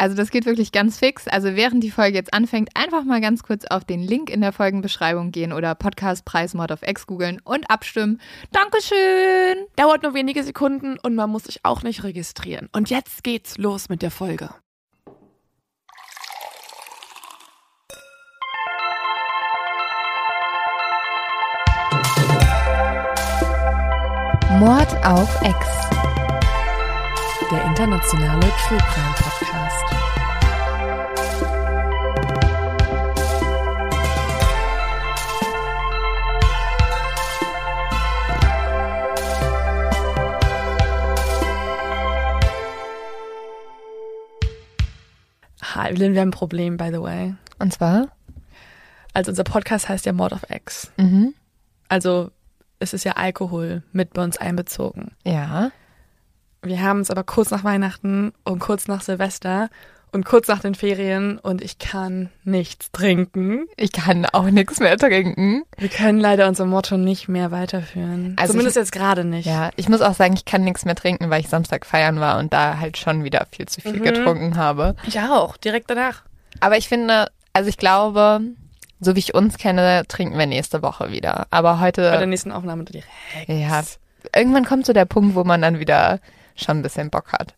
Also das geht wirklich ganz fix. Also während die Folge jetzt anfängt, einfach mal ganz kurz auf den Link in der Folgenbeschreibung gehen oder Podcastpreis Mod of X googeln und abstimmen. Dankeschön! Dauert nur wenige Sekunden und man muss sich auch nicht registrieren. Und jetzt geht's los mit der Folge. Mord auf X. Der internationale True Crime Podcast. Evelyn, wir haben ein Problem, by the way. Und zwar? Also unser Podcast heißt ja Mord of X. Mhm. Also es ist ja Alkohol mit bei uns einbezogen. Ja. Wir haben es aber kurz nach Weihnachten und kurz nach Silvester und kurz nach den Ferien und ich kann nichts trinken. Ich kann auch nichts mehr trinken. Wir können leider unser Motto nicht mehr weiterführen. Also Zumindest ich- jetzt gerade nicht. Ja, ich muss auch sagen, ich kann nichts mehr trinken, weil ich Samstag feiern war und da halt schon wieder viel zu viel Mhm. getrunken habe. Ich auch, direkt danach. Aber ich finde, also ich glaube, so wie ich uns kenne, trinken wir nächste Woche wieder. Aber Bei der heute, nächsten Aufnahme direkt. ja, irgendwann kommt so der Punkt, wo man dann wieder schon ein bisschen Bock hat.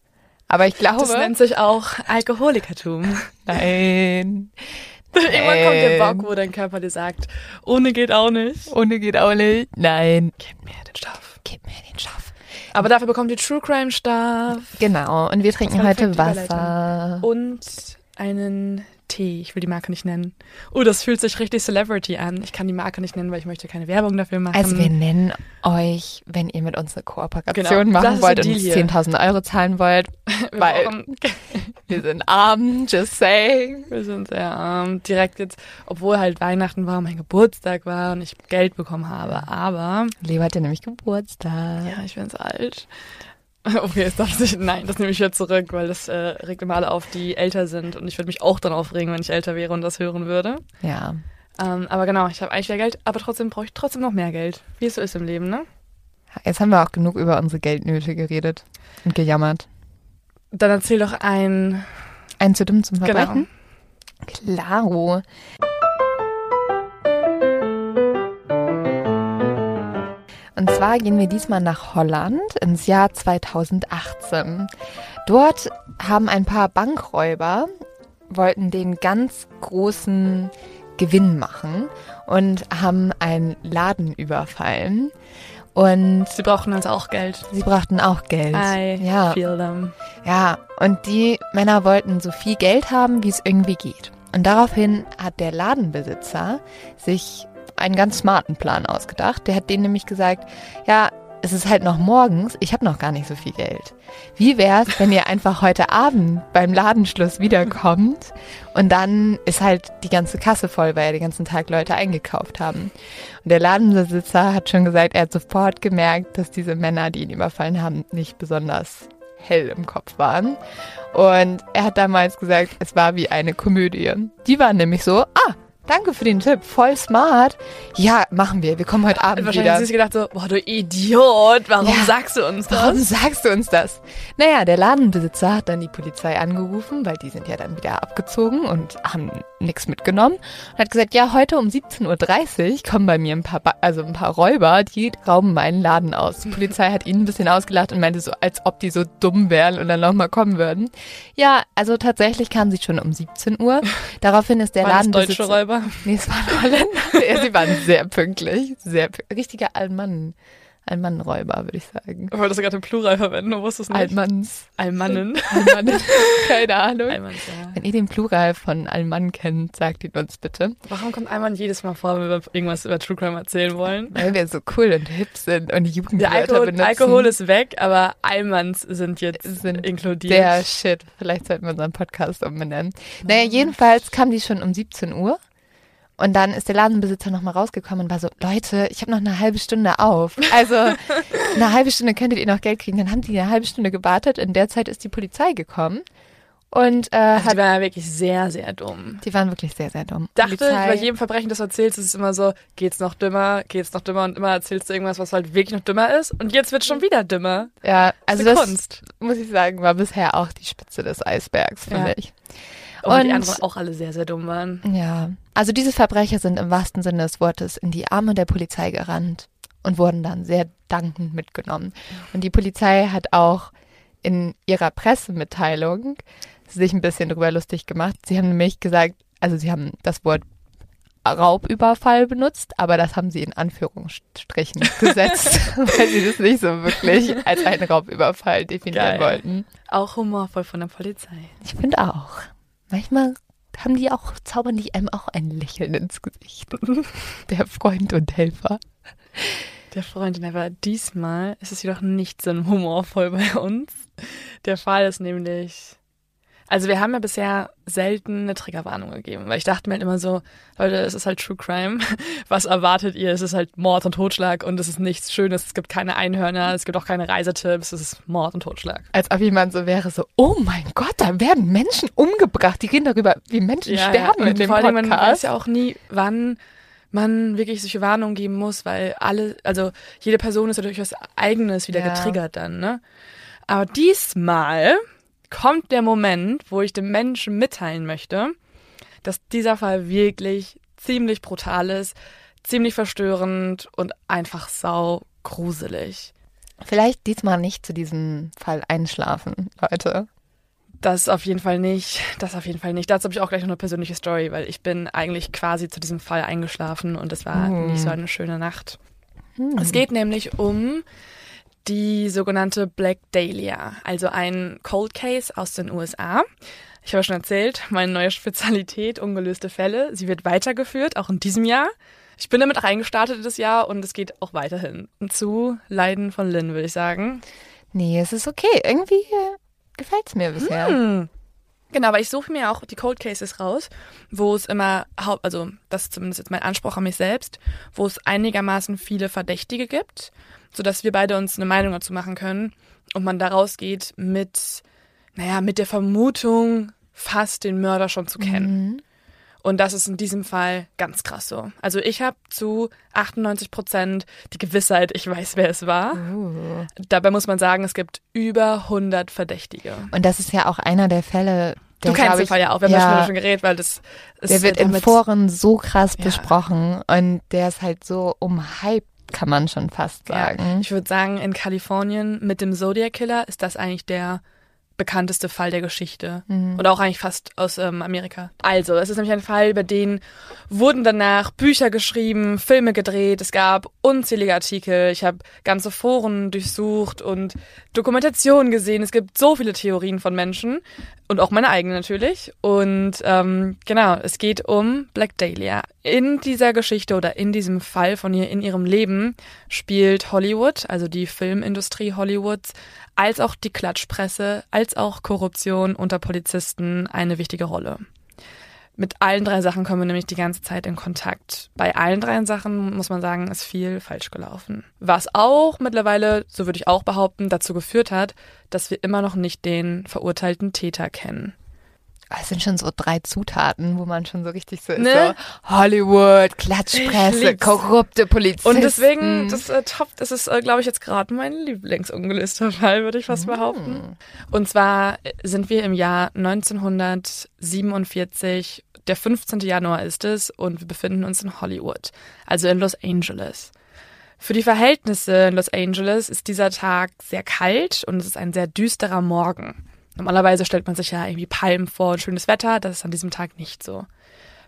Aber ich glaube, Das nennt sich auch Alkoholikertum. nein, Irgendwann kommt der. Bock, wo dein Körper dir sagt, ohne geht auch nicht. ohne geht auch nicht. Nein, Gib mir den Stoff. gib mir den Schaff. Aber dafür bekommt ihr True Crime Stuff Genau, und wir trinken heute Wasser. und einen Tee. Ich will die Marke nicht nennen. Oh, das fühlt sich richtig Celebrity an. Ich kann die Marke nicht nennen, weil ich möchte keine Werbung dafür machen. Also wir nennen euch, wenn ihr mit uns eine Kooperation Genau, machen wollt und uns Deal hier. 10.000 Euro zahlen wollt, wir, weil brauchen, wir sind arm, just saying. wir sind sehr arm. Direkt jetzt, obwohl halt Weihnachten war, mein Geburtstag war und ich Geld bekommen habe. Aber, Leo hat ja nämlich Geburtstag. ja, ich bin so alt. Okay, jetzt darf ich, nein, das nehme ich wieder zurück, weil das äh, regt immer alle auf, die älter sind. Und ich würde mich auch dann aufregen, wenn ich älter wäre und das hören würde. Ja. Ähm, aber genau, ich habe eigentlich wieder Geld, aber trotzdem brauche ich trotzdem noch mehr Geld. Wie es so ist im Leben, ne? Jetzt haben wir auch genug über unsere Geldnöte geredet und gejammert. Dann erzähl doch ein. Ein zu dumm zum Genau. Verbrechen? Klaro. Und zwar gehen wir diesmal nach Holland ins Jahr 2018. Dort haben ein paar Bankräuber, wollten den ganz großen Gewinn machen und haben einen Laden überfallen. Und Sie brauchen also auch Geld. sie brachten auch Geld. I ja. feel them. Ja, und die Männer wollten so viel Geld haben, wie es irgendwie geht. Und daraufhin hat der Ladenbesitzer sich einen ganz smarten Plan ausgedacht. Der hat denen nämlich gesagt, ja, es ist halt noch morgens, ich habe noch gar nicht so viel Geld. Wie wär's, wenn ihr einfach heute Abend beim Ladenschluss wiederkommt und dann ist halt die ganze Kasse voll, weil ja den ganzen Tag Leute eingekauft haben. Und der Ladenbesitzer hat schon gesagt, er hat sofort gemerkt, dass diese Männer, die ihn überfallen haben, nicht besonders hell im Kopf waren. Und er hat damals gesagt, es war wie eine Komödie. Die waren nämlich so, ah, danke für den Tipp, voll smart. Ja, machen wir, wir kommen heute Abend Wahrscheinlich wieder. sie sich gedacht so, boah, du Idiot, warum Ja. sagst du uns Warum das? sagst du uns das? Naja, der Ladenbesitzer hat dann die Polizei angerufen, weil die sind ja dann wieder abgezogen und haben nichts mitgenommen. Und hat gesagt, ja, heute um 17.30 Uhr kommen bei mir ein paar, ba also ein paar Räuber, die rauben meinen Laden aus. Die Polizei hat ihnen ein bisschen ausgelacht und meinte so, als ob die so dumm wären und dann nochmal kommen würden. Ja, also tatsächlich kamen sie schon um 17 Uhr. Daraufhin ist der Waren das Ladenbesitzer... deutsche Räuber? Nee, es waren Holländer. ja, sie waren sehr pünktlich. Sehr pü- richtige Allmann. Allmannenräuber, würde ich sagen. Ich wollte gerade im Plural verwenden, du wusstest es nicht. Allmanns. Allmannen. Allmannen. Keine Ahnung. Allmanns, ja. Wenn ihr den Plural von Allmann kennt, sagt ihn uns bitte. Warum kommt Allmann jedes Mal vor, wenn wir irgendwas über True Crime erzählen wollen? Weil wir so cool und hip sind und die Der Jugendwörter Alkohol, benutzen. Alkohol ist weg, aber Allmanns sind jetzt Sind inkludiert. Der Shit. Vielleicht sollten wir unseren Podcast umbenennen. Naja, jedenfalls kam die schon um 17 Uhr. Und dann ist der Ladenbesitzer nochmal rausgekommen und war so, Leute, ich habe noch eine halbe Stunde auf. Also eine halbe Stunde könntet ihr noch Geld kriegen. Dann haben die eine halbe Stunde gewartet. In der Zeit ist die Polizei gekommen. Und äh, also hat, die war ja wirklich sehr, sehr dumm. die waren wirklich sehr, sehr dumm. dachte, Polizei- bei jedem Verbrechen, das du erzählst, ist es immer so, geht's noch dümmer, geht's noch dümmer und immer erzählst du irgendwas, was halt wirklich noch dümmer ist und jetzt wird schon wieder dümmer. ja, also das Kunst. muss ich sagen, war bisher auch die Spitze des Eisbergs, finde Ja. ich. Die Und- anderen auch alle sehr, sehr dumm waren. Ja, also diese Verbrecher sind im wahrsten Sinne des Wortes in die Arme der Polizei gerannt und wurden dann sehr dankend mitgenommen. Und die Polizei hat auch in ihrer Pressemitteilung sich ein bisschen drüber lustig gemacht. Sie haben nämlich gesagt, also sie haben das Wort Raubüberfall benutzt, aber das haben sie in Anführungsstrichen gesetzt, weil sie das nicht so wirklich als einen Raubüberfall definieren Geil. wollten. Auch humorvoll von der Polizei. Ich finde auch. Manchmal haben die auch, zaubern die einem auch ein Lächeln ins Gesicht. Der Freund und Helfer. Der Freundin, aber diesmal ist es jedoch nicht so humorvoll bei uns. Der Fall ist nämlich. Also wir haben ja bisher selten eine Triggerwarnung gegeben, weil ich dachte mir halt immer so, Leute, es ist halt True Crime. Was erwartet ihr? Es ist halt Mord und Totschlag und es ist nichts Schönes. Es gibt keine Einhörner, es gibt auch keine Reisetipps. Es ist Mord und Totschlag. Als ob jemand so wäre, so, oh mein Gott, da werden Menschen umgebracht. Die reden darüber, wie Menschen sterben und in dem vor allem, man weiß Podcast. ja auch nie, wann man wirklich solche Warnungen geben muss, weil alle, also jede Person ist ja durch was Eigenes wieder Ja. getriggert dann, ne? Aber diesmal kommt der Moment, wo ich dem Menschen mitteilen möchte, dass dieser Fall wirklich ziemlich brutal ist, ziemlich verstörend und einfach sau gruselig. Vielleicht diesmal nicht zu diesem Fall einschlafen, Leute. Das auf jeden Fall nicht. Das auf jeden Fall nicht. Dazu habe ich auch gleich noch eine persönliche Story, weil ich bin eigentlich quasi zu diesem Fall eingeschlafen und es war Hm. nicht so eine schöne Nacht. Es geht nämlich um die sogenannte Black Dahlia, also ein Cold Case aus den USA. Ich habe schon erzählt, meine neue Spezialität, ungelöste Fälle. Sie wird weitergeführt, auch in diesem Jahr. Ich bin damit reingestartet das Jahr und es geht auch weiterhin. Zu Leiden von Lynn, würde ich sagen. Nee, es ist okay. Irgendwie äh, gefällt's mir bisher. Hm. Genau, aber ich suche mir auch die Cold Cases raus, wo es immer, also das ist zumindest jetzt mein Anspruch an mich selbst, wo es einigermaßen viele Verdächtige gibt, sodass wir beide uns eine Meinung dazu machen können und man da rausgeht mit, naja, mit der Vermutung, fast den Mörder schon zu kennen. Mhm. Und das ist in diesem Fall ganz krass so. Also ich habe zu 98 Prozent die Gewissheit, ich weiß, wer es war. Uh. Dabei muss man sagen, es gibt über 100 Verdächtige. Und das ist ja auch einer der Fälle, der, Du kennst den Fall ja auch, wir haben ja, ja schon geredet, weil das ist Der wird in Foren so krass Ja. besprochen und der ist halt so umhyped, kann man schon fast Ja, sagen. ich würde sagen, in Kalifornien mit dem Zodiac Killer ist das eigentlich der bekannteste Fall der Geschichte. Mhm. Und auch eigentlich fast aus ähm, Amerika. Also, es ist nämlich ein Fall, über den wurden danach Bücher geschrieben, Filme gedreht, es gab unzählige Artikel, ich habe ganze Foren durchsucht und Dokumentationen gesehen. Es gibt so viele Theorien von Menschen und auch meine eigene natürlich. Und ähm, genau, es geht um Black Dahlia. In dieser Geschichte oder in diesem Fall von ihr, in ihrem Leben, spielt Hollywood, also die Filmindustrie Hollywoods, als auch die Klatschpresse, als auch Korruption unter Polizisten eine wichtige Rolle. Mit allen drei Sachen kommen wir nämlich die ganze Zeit in Kontakt. Bei allen drei Sachen muss man sagen, ist viel falsch gelaufen. Was auch mittlerweile, so würde ich auch behaupten, dazu geführt hat, dass wir immer noch nicht den verurteilten Täter kennen. Es sind schon so drei Zutaten, wo man schon so richtig so ist. Ne? So Hollywood, Klatschpresse, korrupte Polizisten. Und deswegen, das äh, top, das ist, äh, glaube ich, jetzt gerade mein Lieblingsungelöster Fall, würde ich fast behaupten. Und zwar äh, sind wir im Jahr 1947, der 15. Januar ist es, und wir befinden uns in Hollywood, also in Los Angeles. Für die Verhältnisse in Los Angeles ist dieser Tag sehr kalt und es ist ein sehr düsterer Morgen. Normalerweise stellt man sich ja irgendwie Palmen vor und schönes Wetter, das ist an diesem Tag nicht so.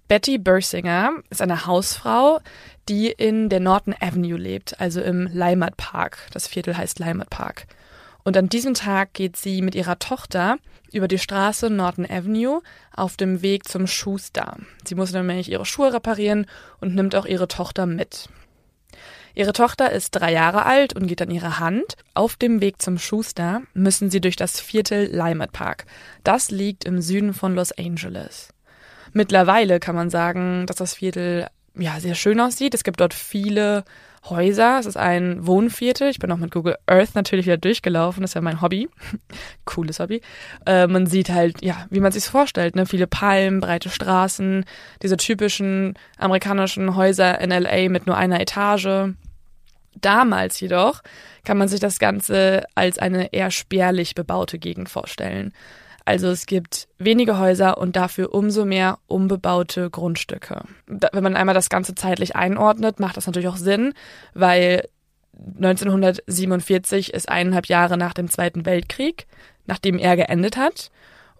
Betty Bursinger ist eine Hausfrau, die in der Norton Avenue lebt, also im Leimert Park. Das Viertel heißt Leimert Park. Und an diesem Tag geht sie mit ihrer Tochter über die Straße Norton Avenue auf dem Weg zum Schuster. Sie muss nämlich ihre Schuhe reparieren und nimmt auch ihre Tochter mit. Ihre Tochter ist drei Jahre alt und geht an ihre Hand. Auf dem Weg zum Schuster müssen sie durch das Viertel Lymet Park. Das liegt im Süden von Los Angeles. Mittlerweile kann man sagen, dass das Viertel ja sehr schön aussieht. Es gibt dort viele Häuser. Es ist ein Wohnviertel. Ich bin auch mit Google Earth natürlich wieder durchgelaufen. Das ist ja mein Hobby. Cooles Hobby. Äh, man sieht halt, ja, wie man sich vorstellt, ne? Viele Palmen, breite Straßen, diese typischen amerikanischen Häuser in LA mit nur einer Etage. Damals jedoch kann man sich das Ganze als eine eher spärlich bebaute Gegend vorstellen. Also es gibt wenige Häuser und dafür umso mehr unbebaute Grundstücke. Da, wenn man einmal das Ganze zeitlich einordnet, macht das natürlich auch Sinn, weil 1947 ist eineinhalb Jahre nach dem Zweiten Weltkrieg, nachdem er geendet hat.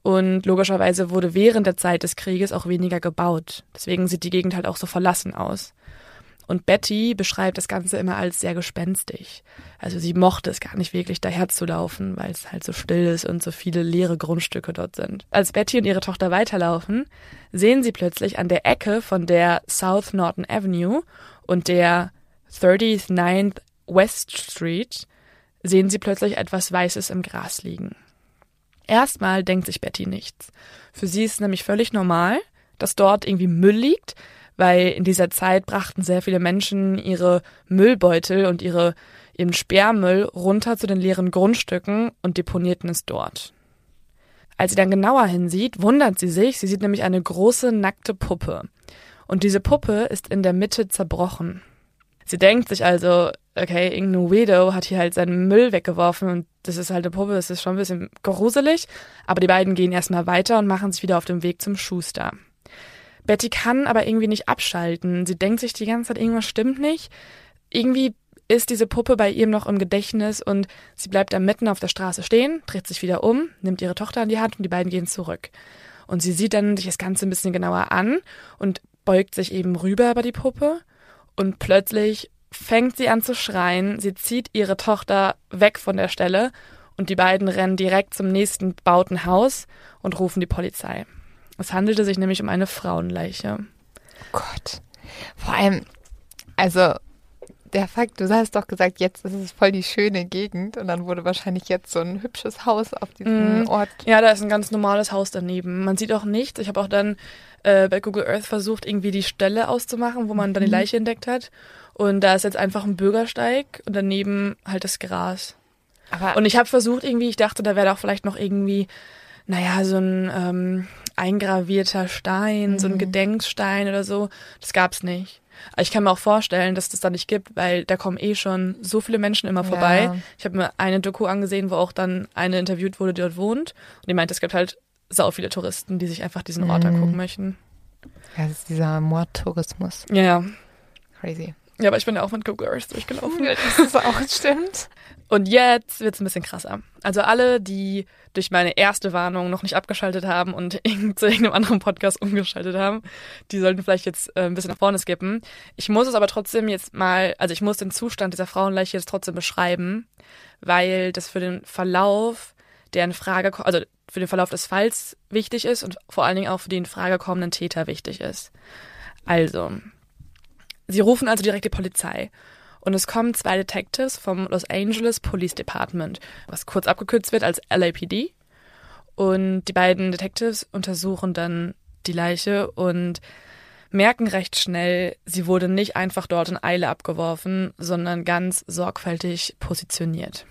Und logischerweise wurde während der Zeit des Krieges auch weniger gebaut. Deswegen sieht die Gegend halt auch so verlassen aus. Und Betty beschreibt das Ganze immer als sehr gespenstig. Also sie mochte es gar nicht wirklich daher zu laufen, weil es halt so still ist und so viele leere Grundstücke dort sind. Als Betty und ihre Tochter weiterlaufen, sehen sie plötzlich an der Ecke von der South Norton Avenue und der 39th West Street sehen sie plötzlich etwas Weißes im Gras liegen. Erstmal denkt sich Betty nichts. Für sie ist nämlich völlig normal, dass dort irgendwie Müll liegt, weil in dieser Zeit brachten sehr viele Menschen ihre Müllbeutel und ihre, ihren Sperrmüll runter zu den leeren Grundstücken und deponierten es dort. Als sie dann genauer hinsieht, wundert sie sich, sie sieht nämlich eine große nackte Puppe. Und diese Puppe ist in der Mitte zerbrochen. Sie denkt sich also, okay, irgendein Weirdo hat hier halt seinen Müll weggeworfen und das ist halt eine Puppe, das ist schon ein bisschen gruselig. Aber die beiden gehen erstmal weiter und machen sich wieder auf den Weg zum Schuster. Betty kann aber irgendwie nicht abschalten. Sie denkt sich die ganze Zeit, irgendwas stimmt nicht. Irgendwie ist diese Puppe bei ihm noch im Gedächtnis und sie bleibt da mitten auf der Straße stehen, dreht sich wieder um, nimmt ihre Tochter an die Hand und die beiden gehen zurück. Und sie sieht dann sich das Ganze ein bisschen genauer an und beugt sich eben rüber über die Puppe und plötzlich fängt sie an zu schreien. Sie zieht ihre Tochter weg von der Stelle und die beiden rennen direkt zum nächsten bauten Haus und rufen die Polizei. Es handelte sich nämlich um eine Frauenleiche. Oh Gott. Vor allem, also der Fakt, du hast doch gesagt, jetzt ist es voll die schöne Gegend und dann wurde wahrscheinlich jetzt so ein hübsches Haus auf diesem mm. Ort. Ja, da ist ein ganz normales Haus daneben. Man sieht auch nichts. Ich habe auch dann äh, bei Google Earth versucht, irgendwie die Stelle auszumachen, wo man dann die mhm. Leiche entdeckt hat. Und da ist jetzt einfach ein Bürgersteig und daneben halt das Gras. Aber und ich habe versucht irgendwie, ich dachte, da wäre doch vielleicht noch irgendwie, naja, so ein ähm, eingravierter Stein, mhm. so ein mhm. Gedenkstein oder so. Das gab's nicht. Ich kann mir auch vorstellen, dass das da nicht gibt, weil da kommen eh schon so viele Menschen immer vorbei. Ja. Ich habe mir eine Doku angesehen, wo auch dann eine interviewt wurde, die dort wohnt. Und die meint, es gibt halt sau viele Touristen, die sich einfach diesen Ort mhm. angucken möchten. Ja, das ist dieser Mordtourismus. Ja, ja. Crazy. Ja, aber ich bin ja auch mit Google Earth durchgelaufen. das ist auch stimmt. Und jetzt wird's ein bisschen krasser. Also alle, die durch meine erste Warnung noch nicht abgeschaltet haben und zu irgendeinem anderen Podcast umgeschaltet haben, die sollten vielleicht jetzt äh, ein bisschen nach vorne skippen. Ich muss es aber trotzdem jetzt mal, also ich muss den Zustand dieser Frauenleiche jetzt trotzdem beschreiben, weil das für den Verlauf der in Frage, also für den Verlauf des Falls wichtig ist und vor allen Dingen auch für den in Frage kommenden Täter wichtig ist. Also, Sie rufen also direkt die Polizei. Und es kommen zwei Detectives vom Los Angeles Police Department, was kurz abgekürzt wird als LAPD. Und die beiden Detectives untersuchen dann die Leiche und merken recht schnell, sie wurde nicht einfach dort in Eile abgeworfen, sondern ganz sorgfältig positioniert.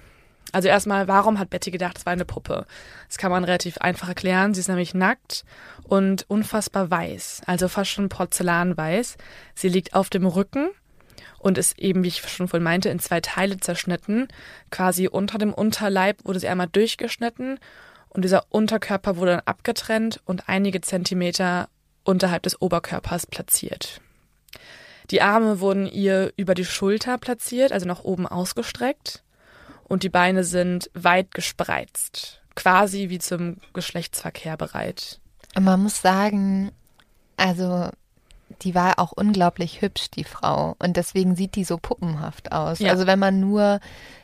Also erstmal, warum hat Betty gedacht, es war eine Puppe? Das kann man relativ einfach erklären. Sie ist nämlich nackt und unfassbar weiß, also fast schon porzellanweiß. Sie liegt auf dem Rücken und ist eben, wie ich schon vorhin meinte, in zwei Teile zerschnitten. Quasi unter dem Unterleib wurde sie einmal durchgeschnitten und dieser Unterkörper wurde dann abgetrennt und einige Zentimeter unterhalb des Oberkörpers platziert. Die Arme wurden ihr über die Schulter platziert, also nach oben ausgestreckt und die Beine sind weit gespreizt, quasi wie zum Geschlechtsverkehr bereit. Man muss sagen, also die war auch unglaublich hübsch, die Frau. Und deswegen sieht die so puppenhaft aus. Ja. Also wenn man nur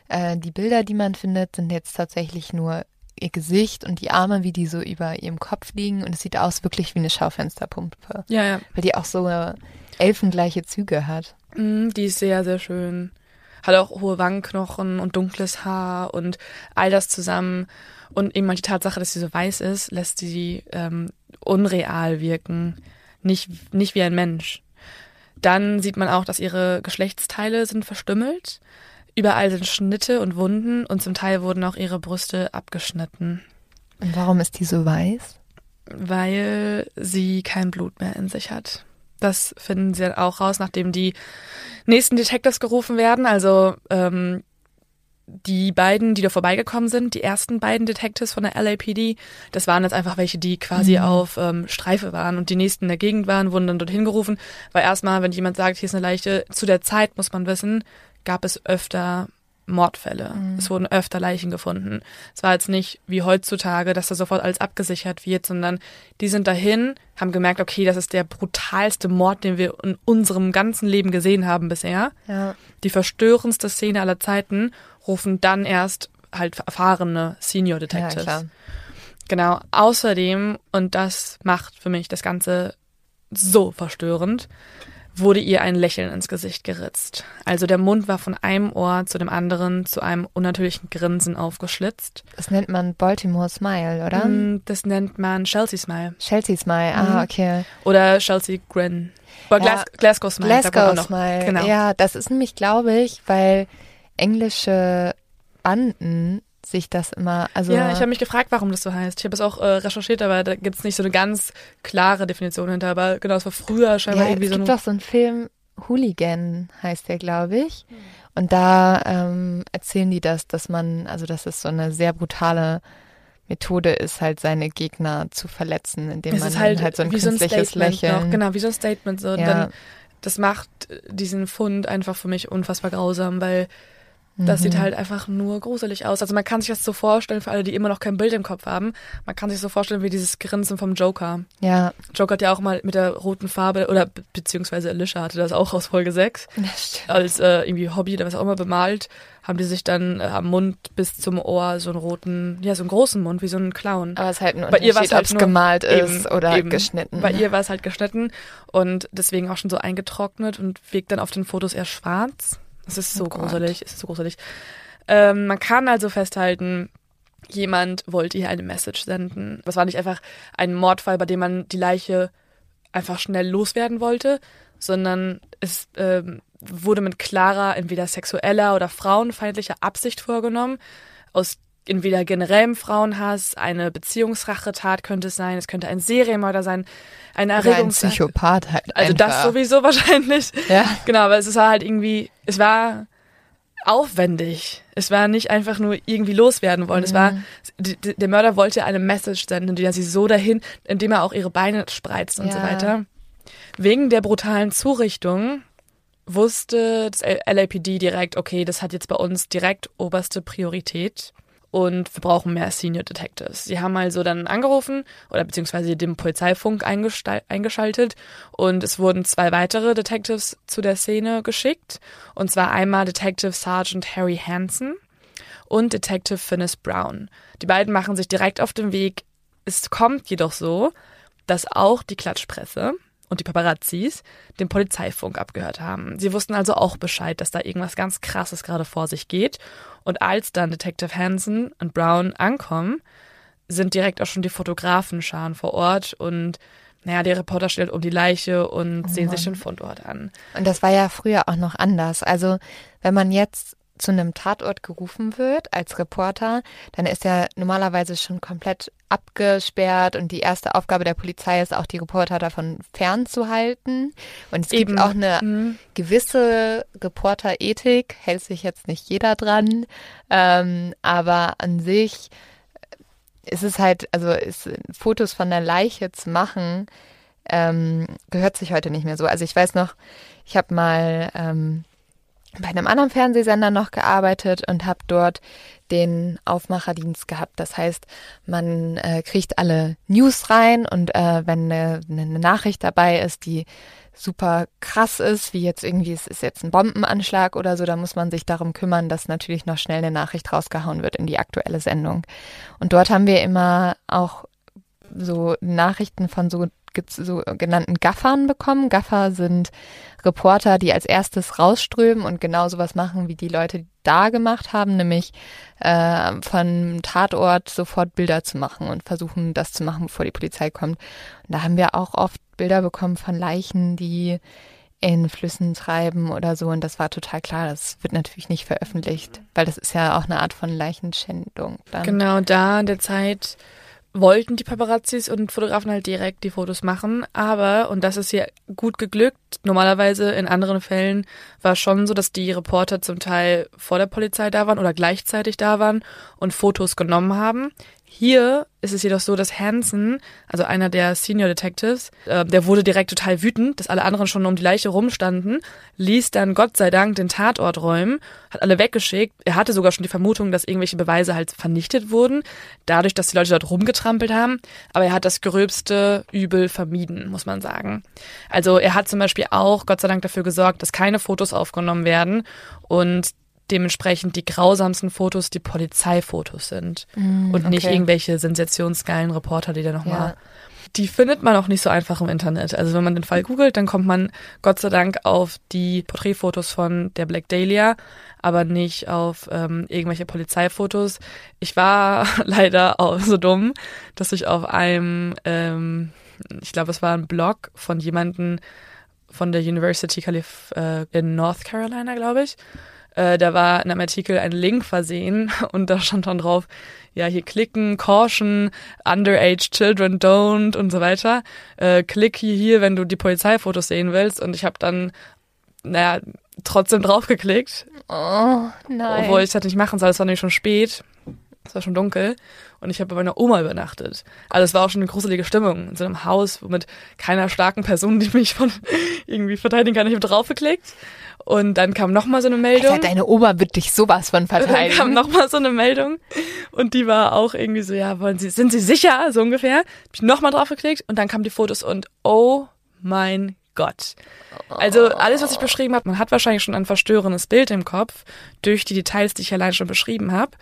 äh, die Bilder, die man findet, sind jetzt tatsächlich nur ihr Gesicht und die Arme, wie die so über ihrem Kopf liegen. Und es sieht aus wirklich wie eine Schaufensterpumpe. Ja, ja. Weil die auch so äh, elfengleiche Züge hat. Mm, Die ist sehr, sehr schön. Hat auch hohe Wangenknochen und dunkles Haar und all das zusammen. Und eben mal die Tatsache, dass sie so weiß ist, lässt sie ähm, unreal wirken. Nicht, nicht wie ein Mensch. Dann sieht man auch, dass ihre Geschlechtsteile sind verstümmelt. Überall sind Schnitte und Wunden und zum Teil wurden auch ihre Brüste abgeschnitten, Und warum ist die so weiß? weil sie kein Blut mehr in sich hat. Das finden sie dann auch raus, nachdem die nächsten Detectives gerufen werden. Also ähm, die beiden, die da vorbeigekommen sind, die ersten beiden Detectives von der LAPD, das waren jetzt einfach welche, die quasi Mhm. auf ähm, Streife waren und die nächsten in der Gegend waren, wurden dann dorthin gerufen. Weil erstmal, wenn jemand sagt, hier ist eine Leiche, zu der Zeit muss man wissen, gab es öfter Mordfälle. Mhm. Es wurden öfter Leichen gefunden. Es war jetzt nicht wie heutzutage, dass da sofort alles abgesichert wird, sondern die sind dahin, haben gemerkt, okay, das ist der brutalste Mord, den wir in unserem ganzen Leben gesehen haben bisher Ja. die verstörendste Szene aller Zeiten, rufen dann erst halt erfahrene Senior Ja, Detectives. klar. genau. Außerdem, und das macht für mich das Ganze so verstörend, wurde ihr ein Lächeln ins Gesicht geritzt. Also der Mund war von einem Ohr zu dem anderen zu einem unnatürlichen Grinsen aufgeschlitzt. Das nennt man Baltimore Smile, oder? Mm, Das nennt man Chelsea Smile Chelsea Smile, Mhm. ah, okay. oder Chelsea Grin. Oder Ja. Glas Glasgow Smile. Glasgow. Smile. Genau. Ja, das ist nämlich, glaube ich, weil englische Banden sich das immer, also Ja, ich habe mich gefragt, warum das so heißt. Ich habe es auch äh, recherchiert, aber da gibt es nicht so eine ganz klare Definition hinter. Aber genau, es war früher scheinbar ja, irgendwie es so gibt ein. doch so einen Film, Hooligan heißt der, glaube ich. Und da ähm, erzählen die das, dass man, also dass es so eine sehr brutale Methode ist, halt seine Gegner zu verletzen, indem Es man halt, halt so ein wie so ein künstliches Lächeln. noch. Genau, wie so ein Statement. So. Ja. Dann, das macht diesen Fund einfach für mich unfassbar grausam, weil das Mhm. sieht halt einfach nur gruselig aus. Also man kann sich das so vorstellen, für alle, die immer noch kein Bild im Kopf haben, man kann sich so vorstellen wie dieses Grinsen vom Joker. Ja, Joker hat ja auch mal mit der roten Farbe, oder be beziehungsweise Alicia hatte das auch aus Folge 6. das stimmt. als äh, irgendwie Hobby oder was auch immer bemalt, haben die sich dann äh, am Mund bis zum Ohr so einen roten, ja, so einen großen Mund, wie so ein Clown. Aber es ist halt ein Bei ihr war's Unterschied, halt es nur- gemalt ist Eben, oder eben. geschnitten. Bei ihr war es halt geschnitten und deswegen auch schon so eingetrocknet und wirkt dann auf den Fotos eher schwarz. Es ist so Oh gruselig, es ist so gruselig. Ähm, man kann also festhalten, jemand wollte ihr eine Message senden. Das war nicht einfach ein Mordfall, bei dem man die Leiche einfach schnell loswerden wollte, sondern es ähm, wurde mit klarer, entweder sexueller oder frauenfeindlicher Absicht vorgenommen. Aus entweder generellem Frauenhass, eine Beziehungsrachetat könnte es sein, es könnte ein Serienmörder sein, eine oder ein. Psychopath halt Also einfach. das sowieso wahrscheinlich. Ja. Genau, aber es war halt irgendwie, es war aufwendig. Es war nicht einfach nur irgendwie loswerden wollen. Es war, die, die, der Mörder wollte eine Message senden, die er sie so dahin, indem er auch ihre Beine spreizt und so Ja. weiter. Wegen der brutalen Zurichtung wusste das LAPD direkt, okay, das hat jetzt bei uns direkt oberste Priorität und wir brauchen mehr Senior Detectives. Sie haben also dann angerufen oder beziehungsweise den Polizeifunk eingeschaltet und es wurden zwei weitere Detectives zu der Szene geschickt und zwar einmal Detective Sergeant Harry Hansen und Detective Finnis Brown. Die beiden machen sich direkt auf den Weg. Es kommt jedoch so, dass auch die Klatschpresse und die Paparazzis den Polizeifunk abgehört haben. Sie wussten also auch Bescheid, dass da irgendwas ganz Krasses gerade vor sich geht. Und als dann Detective Hansen und Brown ankommen, sind direkt auch schon die Fotografenscharen vor Ort und naja, der Reporter stellt um die Leiche und sehen sich den Fundort an. Und das war ja früher auch noch anders. Also wenn man jetzt zu einem Tatort gerufen wird als Reporter, dann ist er normalerweise schon komplett abgesperrt und die erste Aufgabe der Polizei ist auch, die Reporter davon fernzuhalten. Und es Eben. gibt auch eine Mhm. gewisse Reporterethik, hält sich jetzt nicht jeder dran, ähm, aber an sich ist es halt, also ist, Fotos von der Leiche zu machen, ähm, gehört sich heute nicht mehr so. Also ich weiß noch, ich habe mal ähm, bei einem anderen Fernsehsender noch gearbeitet und habe dort den Aufmacherdienst gehabt. Das heißt, man äh, kriegt alle News rein und äh, wenn eine, eine Nachricht dabei ist, die super krass ist, wie jetzt irgendwie, es ist jetzt ein Bombenanschlag oder so, da muss man sich darum kümmern, dass natürlich noch schnell eine Nachricht rausgehauen wird in die aktuelle Sendung. Und dort haben wir immer auch so Nachrichten von so so genannten Gaffern bekommen. Gaffer sind Reporter, die als erstes rausströmen und genau sowas machen, wie die Leute da gemacht haben, nämlich äh, von Tatort sofort Bilder zu machen und versuchen, das zu machen, bevor die Polizei kommt. Und da haben wir auch oft Bilder bekommen von Leichen, die in Flüssen treiben oder so. Und das war total klar, das wird natürlich nicht veröffentlicht, weil das ist ja auch eine Art von Leichenschändung. Dann. Genau, da in der Zeit wollten die Paparazzis und Fotografen halt direkt die Fotos machen, aber, und das ist hier gut geglückt, normalerweise in anderen Fällen war schon so, dass die Reporter zum Teil vor der Polizei da waren oder gleichzeitig da waren und Fotos genommen haben. Hier ist es jedoch so, dass Hansen, also einer der Senior Detectives, äh, der wurde direkt total wütend, dass alle anderen schon um die Leiche rumstanden, ließ dann Gott sei Dank den Tatort räumen, hat alle weggeschickt. Er hatte sogar schon die Vermutung, dass irgendwelche Beweise halt vernichtet wurden, dadurch, dass die Leute dort rumgetrampelt haben. Aber er hat das gröbste Übel vermieden, muss man sagen. Also er hat zum Beispiel auch Gott sei Dank dafür gesorgt, dass keine Fotos aufgenommen werden und dementsprechend die grausamsten Fotos die Polizeifotos sind mm, und nicht okay. irgendwelche sensationsgeilen Reporter, die da nochmal. Ja. Die findet man auch nicht so einfach im Internet. Also wenn man den Fall googelt, dann kommt man Gott sei Dank auf die Porträtfotos von der Black Dahlia, aber nicht auf ähm, irgendwelche Polizeifotos. Ich war leider auch so dumm, dass ich auf einem, ähm, ich glaube, es war ein Blog von jemanden von der University Calif äh, in North Carolina, glaube ich äh, da war in einem Artikel ein Link versehen und da stand dann drauf, ja, hier klicken, caution, underage children don't und so weiter. Äh, klick hier, hier, wenn du die Polizeifotos sehen willst. Und ich habe dann, naja, trotzdem draufgeklickt. Oh, nein. Obwohl ich das nicht machen soll, es war nämlich schon spät. Es war schon dunkel und ich habe bei meiner Oma übernachtet. Also es war auch schon eine gruselige Stimmung in so einem Haus mit keiner starken Person, die mich von irgendwie verteidigen kann. Ich habe draufgeklickt und dann kam nochmal so eine Meldung. Alter, deine Oma wird dich sowas von verteidigen. Dann kam nochmal so eine Meldung und die war auch irgendwie so, ja, wollen Sie, sind Sie sicher? So ungefähr. Hab ich nochmal drauf geklickt und dann kamen die Fotos und oh mein Gott. Also alles, was ich beschrieben habe, man hat wahrscheinlich schon ein verstörendes Bild im Kopf durch die Details, die ich allein schon beschrieben habe.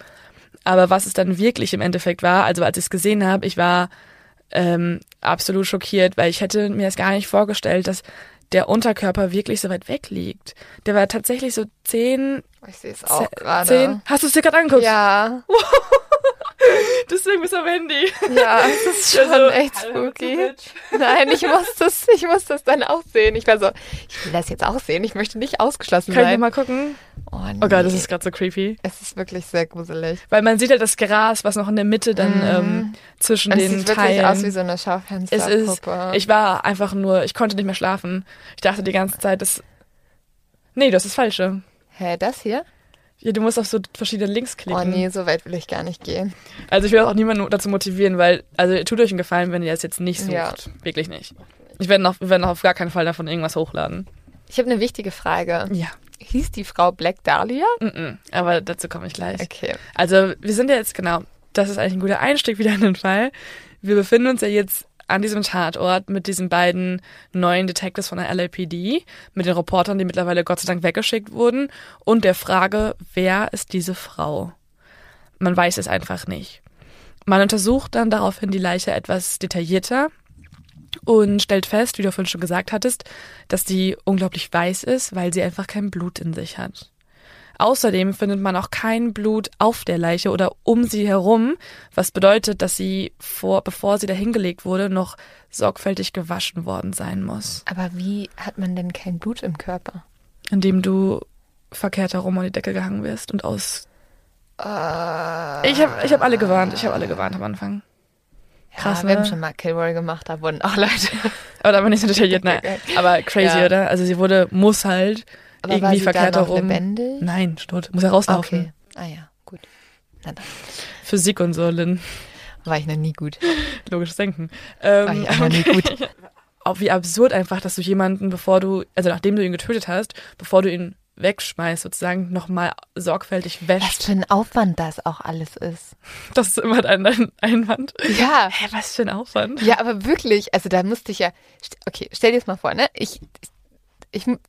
Aber was es dann wirklich im Endeffekt war, also als ich es gesehen habe, ich war ähm, absolut schockiert, weil ich hätte mir das gar nicht vorgestellt, dass der Unterkörper wirklich so weit weg liegt. Der war tatsächlich so zehn. Ich sehe es auch gerade. Hast du es dir gerade angeguckt? Ja. Deswegen bist du am Handy. Ja, es ist schon also, echt spooky. Nein, ich muss das, ich muss das dann auch sehen. Ich war so, ich will das jetzt auch sehen. Ich möchte nicht ausgeschlossen Kann sein. Kann ich mal gucken? Oh, nee. oh Gott, das ist gerade so creepy. Es ist wirklich sehr gruselig. Weil man sieht ja das Gras, was noch in der Mitte dann mm. ähm, zwischen Und den es sieht Teilen. wirklich aus wie so eine Schaufensterpuppe. Ich war einfach nur, ich konnte nicht mehr schlafen. Ich dachte die ganze Zeit, das. Nee, das ist das Falsche. Hä, das hier? Ja, du musst auf so verschiedene Links klicken. Oh nee, so weit will ich gar nicht gehen. Also ich will auch niemanden dazu motivieren, weil, also tut euch einen Gefallen, wenn ihr das jetzt nicht sucht. Ja. Wirklich nicht. Ich werde noch, wir werden auch auf gar keinen Fall davon irgendwas hochladen. Ich habe eine wichtige Frage. Ja. Hieß die Frau Black Dahlia? Mm -mm, aber dazu komme ich gleich. Okay. Also wir sind ja jetzt, genau, das ist eigentlich ein guter Einstieg wieder in den Fall. Wir befinden uns ja jetzt an diesem Tatort mit diesen beiden neuen Detectives von der LAPD, mit den Reportern, die mittlerweile Gott sei Dank weggeschickt wurden, und der Frage, wer ist diese Frau? Man weiß es einfach nicht. Man untersucht dann daraufhin die Leiche etwas detaillierter und stellt fest, wie du vorhin schon gesagt hattest, dass sie unglaublich weiß ist, weil sie einfach kein Blut in sich hat. Außerdem findet man auch kein Blut auf der Leiche oder um sie herum, was bedeutet, dass sie vor, bevor sie dahingelegt wurde, noch sorgfältig gewaschen worden sein muss. Aber wie hat man denn kein Blut im Körper? Indem du verkehrt herum an die Decke gehangen wirst und aus. Uh, ich habe ich hab alle gewarnt, ich habe alle gewarnt am Anfang. Krass, ja, ne? wir haben schon mal Killroll gemacht, da wurden auch Leute. Aber da war nicht so detailliert, nein. Aber crazy, ja. oder? Also sie wurde, muss halt aber irgendwie war sie verkehrt da noch herum. lebendig? Nein, tot. Muss ja rauslaufen. Okay. Ah ja, gut. Na dann. Physik und so, Lynn. War ich noch nie gut. Logisches Denken. Ähm, War ich auch noch nie gut. Auch wie absurd einfach, dass du jemanden, bevor du, also nachdem du ihn getötet hast, bevor du ihn wegschmeißt, sozusagen nochmal sorgfältig wäscht. Was für ein Aufwand das auch alles ist. Das ist immer dein, dein Einwand. Ja. Hä, was für ein Aufwand? Ja, aber wirklich, also da musste ich ja, okay, stell dir das mal vor, ne? Ich, ich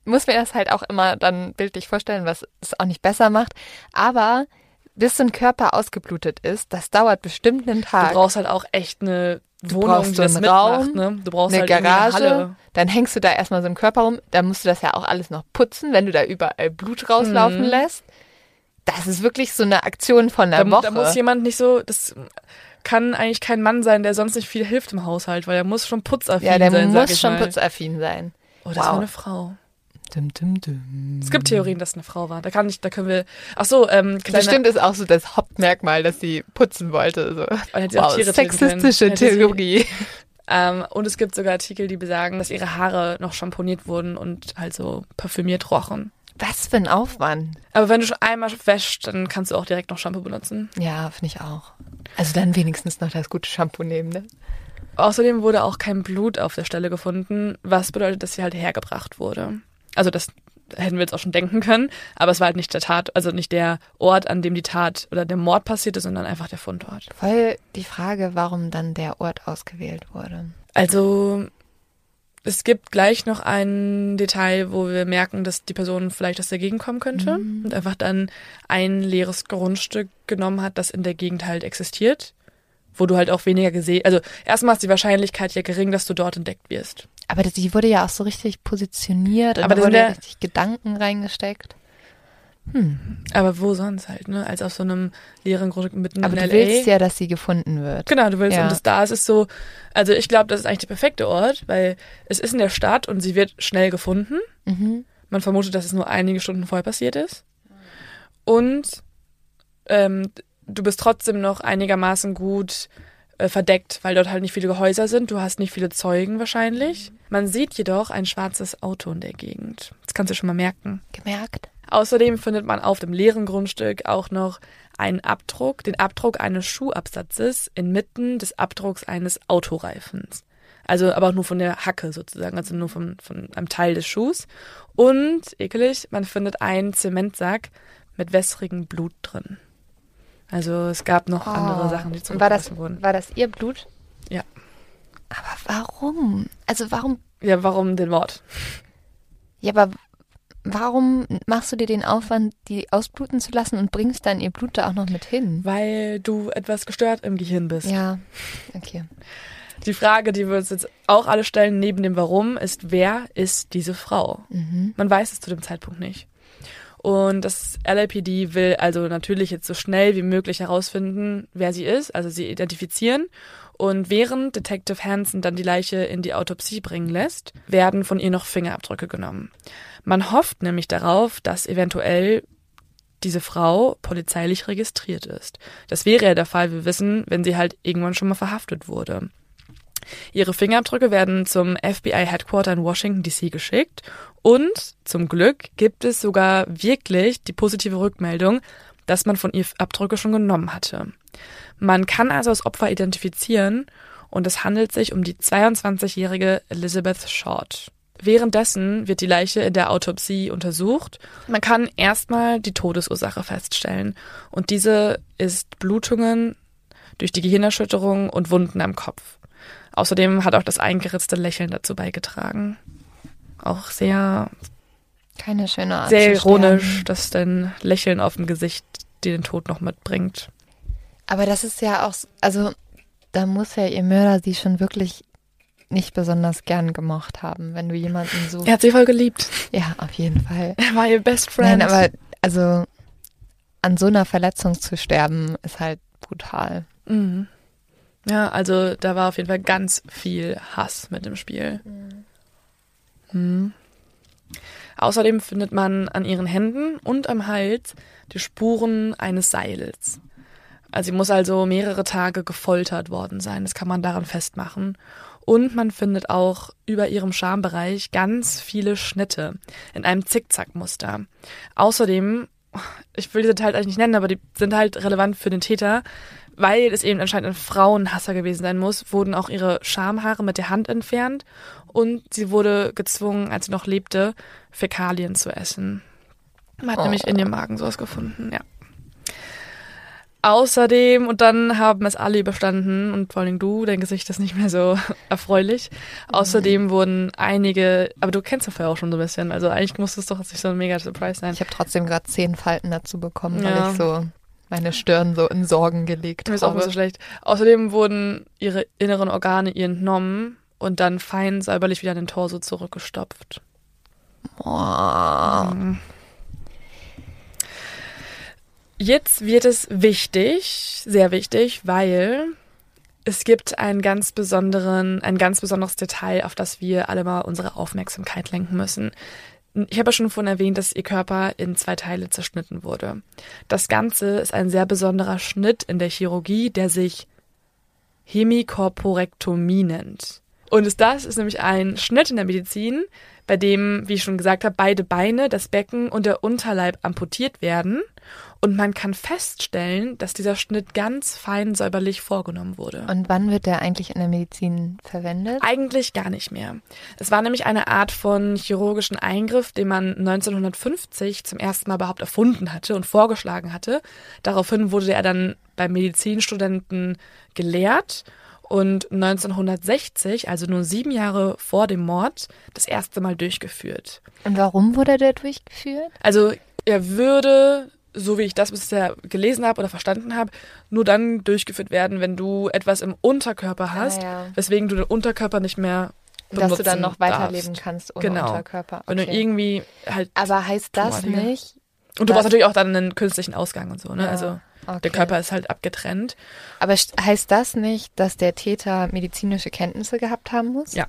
muss mir das halt auch immer dann bildlich vorstellen, was es auch nicht besser macht. Aber bis so ein Körper ausgeblutet ist, das dauert bestimmt einen Tag. Du brauchst halt auch echt eine Du Wohnung, brauchst einen Raum, ne? Du brauchst eine halt irgendwie eine Garage, Halle. dann hängst du da erstmal so einen Körper rum, dann musst du das ja auch alles noch putzen, wenn du da überall Blut rauslaufen Mhm. lässt. Das ist wirklich so eine Aktion von der Da, Woche. da muss jemand nicht so, das kann eigentlich kein Mann sein, der sonst nicht viel hilft im Haushalt, weil er muss schon putzaffin ja, der sein, muss ich schon mal. putzaffin sein. Oh, das Wow. war eine Frau. Dum, dum, dum. Es gibt Theorien, dass es eine Frau war. Da kann ich, da können wir. Ach so, ähm, kleine, Bestimmt ist auch so das Hauptmerkmal, dass sie putzen wollte. So. Wow, sexistische Theorie. Ähm, und es gibt sogar Artikel, die besagen, dass ihre Haare noch schamponiert wurden und halt so parfümiert rochen. Was für ein Aufwand. Aber wenn du schon einmal wäschst, dann kannst du auch direkt noch Shampoo benutzen. Ja, finde ich auch. Also dann wenigstens noch das gute Shampoo nehmen, ne? Außerdem wurde auch kein Blut auf der Stelle gefunden, was bedeutet, dass sie halt hergebracht wurde. Also das hätten wir jetzt auch schon denken können, aber es war halt nicht der Tat, also nicht der Ort, an dem die Tat oder der Mord passierte, sondern einfach der Fundort. Voll die Frage, warum dann der Ort ausgewählt wurde. Also es gibt gleich noch ein Detail, wo wir merken, dass die Person vielleicht aus der Gegend kommen könnte und einfach dann ein leeres Grundstück genommen hat, das in der Gegend halt existiert, wo du halt auch weniger gesehen, also erstmal ist die Wahrscheinlichkeit ja gering, dass du dort entdeckt wirst. Aber die wurde ja auch so richtig positioniert und Aber da wurde ja richtig Gedanken reingesteckt. Aber wo sonst halt, ne? Als auf so einem leeren Grundstück mitten Aber in du LA. willst ja, dass sie gefunden wird. Genau, du willst Ja. und das da ist es so, also ich glaube, das ist eigentlich der perfekte Ort, weil es ist in der Stadt und sie wird schnell gefunden. Mhm. Man vermutet, dass es nur einige Stunden vorher passiert ist. Und ähm, du bist trotzdem noch einigermaßen gut äh, verdeckt, weil dort halt nicht viele Häuser sind. Du hast nicht viele Zeugen wahrscheinlich. Man sieht jedoch ein schwarzes Auto in der Gegend. Das kannst du schon mal merken. Gemerkt? Außerdem findet man auf dem leeren Grundstück auch noch einen Abdruck, den Abdruck eines Schuhabsatzes inmitten des Abdrucks eines Autoreifens. Also aber auch nur von der Hacke sozusagen, also nur von, von einem Teil des Schuhs. Und, ekelig, man findet einen Zementsack mit wässrigem Blut drin. Also es gab noch andere Sachen, die zurückgelassen wurden. war das ihr Blut? Ja. Aber warum? Also warum? Ja, warum den Mord? Ja, aber warum machst du dir den Aufwand, die ausbluten zu lassen und bringst dann ihr Blut da auch noch mit hin? Weil du etwas gestört im Gehirn bist. Ja, okay. Die Frage, die wir uns jetzt auch alle stellen, neben dem Warum, ist, wer ist diese Frau? Mhm. Man weiß es zu dem Zeitpunkt nicht. Und das LAPD will also natürlich jetzt so schnell wie möglich herausfinden, wer sie ist, also sie identifizieren. Und während Detective Hansen dann die Leiche in die Autopsie bringen lässt, werden von ihr noch Fingerabdrücke genommen. Man hofft nämlich darauf, dass eventuell diese Frau polizeilich registriert ist. Das wäre ja der Fall, wir wissen, wenn sie halt irgendwann schon mal verhaftet wurde. Ihre Fingerabdrücke werden zum FBI Headquarter in Washington DC geschickt und zum Glück gibt es sogar wirklich die positive Rückmeldung, dass man von ihr Abdrücke schon genommen hatte. Man kann also das Opfer identifizieren und es handelt sich um die 22-jährige Elizabeth Short. Währenddessen wird die Leiche in der Autopsie untersucht. Man kann erstmal die Todesursache feststellen und diese ist Blutungen durch die Gehirnerschütterung und Wunden am Kopf. Außerdem hat auch das eingeritzte Lächeln dazu beigetragen. Auch sehr, Keine schöne Art sehr ironisch, dass dein Lächeln auf dem Gesicht dir den Tod noch mitbringt. Aber das ist ja auch, also da muss ja ihr Mörder sie schon wirklich nicht besonders gern gemocht haben, wenn du jemanden so. Er hat sie voll geliebt. Ja, auf jeden Fall. Er war ihr Best Friend. Nein, aber also an so einer Verletzung zu sterben ist halt brutal. Mhm. Ja, also da war auf jeden Fall ganz viel Hass mit dem Spiel. Mhm. Außerdem findet man an ihren Händen und am Hals die Spuren eines Seils. Also sie muss also mehrere Tage gefoltert worden sein, das kann man daran festmachen. Und man findet auch über ihrem Schambereich ganz viele Schnitte in einem Zickzackmuster. Außerdem, ich will diese Details eigentlich nicht nennen, aber die sind halt relevant für den Täter, weil es eben anscheinend ein Frauenhasser gewesen sein muss, wurden auch ihre Schamhaare mit der Hand entfernt und sie wurde gezwungen, als sie noch lebte, Fäkalien zu essen. Man hat oh. nämlich in ihrem Magen sowas gefunden, ja. Außerdem, und dann haben es alle überstanden, und vor allem du, dein Gesicht ist nicht mehr so erfreulich. Außerdem mhm. wurden einige, aber du kennst ja vorher auch schon so ein bisschen, also eigentlich muss es doch nicht so ein mega Surprise sein. Ich habe trotzdem gerade zehn Falten dazu bekommen, ja. weil ich so meine Stirn so in Sorgen gelegt. Mir ist auch nicht so schlecht. Außerdem wurden ihre inneren Organe ihr entnommen und dann fein säuberlich wieder in den Torso zurückgestopft. Boah. Mhm. Jetzt wird es wichtig, sehr wichtig, weil es gibt einen ganz besonderen, ein ganz besonderes Detail, auf das wir alle mal unsere Aufmerksamkeit lenken müssen. Ich habe ja schon vorhin erwähnt, dass ihr Körper in zwei Teile zerschnitten wurde. Das Ganze ist ein sehr besonderer Schnitt in der Chirurgie, der sich Hemikorporektomie nennt. Und das ist nämlich ein Schnitt in der Medizin, bei dem, wie ich schon gesagt habe, beide Beine, das Becken und der Unterleib amputiert werden. Und man kann feststellen, dass dieser Schnitt ganz fein säuberlich vorgenommen wurde. Und wann wird der eigentlich in der Medizin verwendet? Eigentlich gar nicht mehr. Es war nämlich eine Art von chirurgischen Eingriff, den man 1950 zum ersten Mal überhaupt erfunden hatte und vorgeschlagen hatte. Daraufhin wurde er dann bei Medizinstudenten gelehrt und 1960, also nur sieben Jahre vor dem Mord, das erste Mal durchgeführt. Und warum wurde der durchgeführt? Also er würde so wie ich das bisher gelesen habe oder verstanden habe, nur dann durchgeführt werden, wenn du etwas im Unterkörper ah, hast, ah, ja. weswegen du den Unterkörper nicht mehr dass du dann noch weiterleben darfst. kannst ohne genau. Unterkörper. Okay. Wenn du irgendwie halt. Aber heißt das nicht? Und du brauchst natürlich auch dann einen künstlichen Ausgang und so, ne? Ja, also okay. der Körper ist halt abgetrennt. Aber heißt das nicht, dass der Täter medizinische Kenntnisse gehabt haben muss? Ja.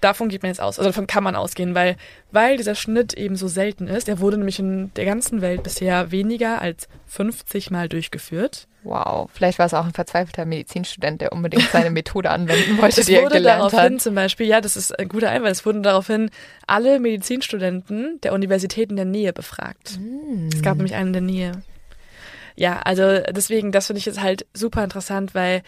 Davon geht man jetzt aus, also davon kann man ausgehen, weil, weil dieser Schnitt eben so selten ist. Er wurde nämlich in der ganzen Welt bisher weniger als 50 Mal durchgeführt. Wow, vielleicht war es auch ein verzweifelter Medizinstudent, der unbedingt seine Methode anwenden wollte, die er gelernt hat. daraufhin zum Beispiel, ja, das ist ein guter Einwand, es wurden daraufhin alle Medizinstudenten der Universitäten der Nähe befragt. Mm. Es gab nämlich einen in der Nähe. Ja, also deswegen, das finde ich jetzt halt super interessant, weil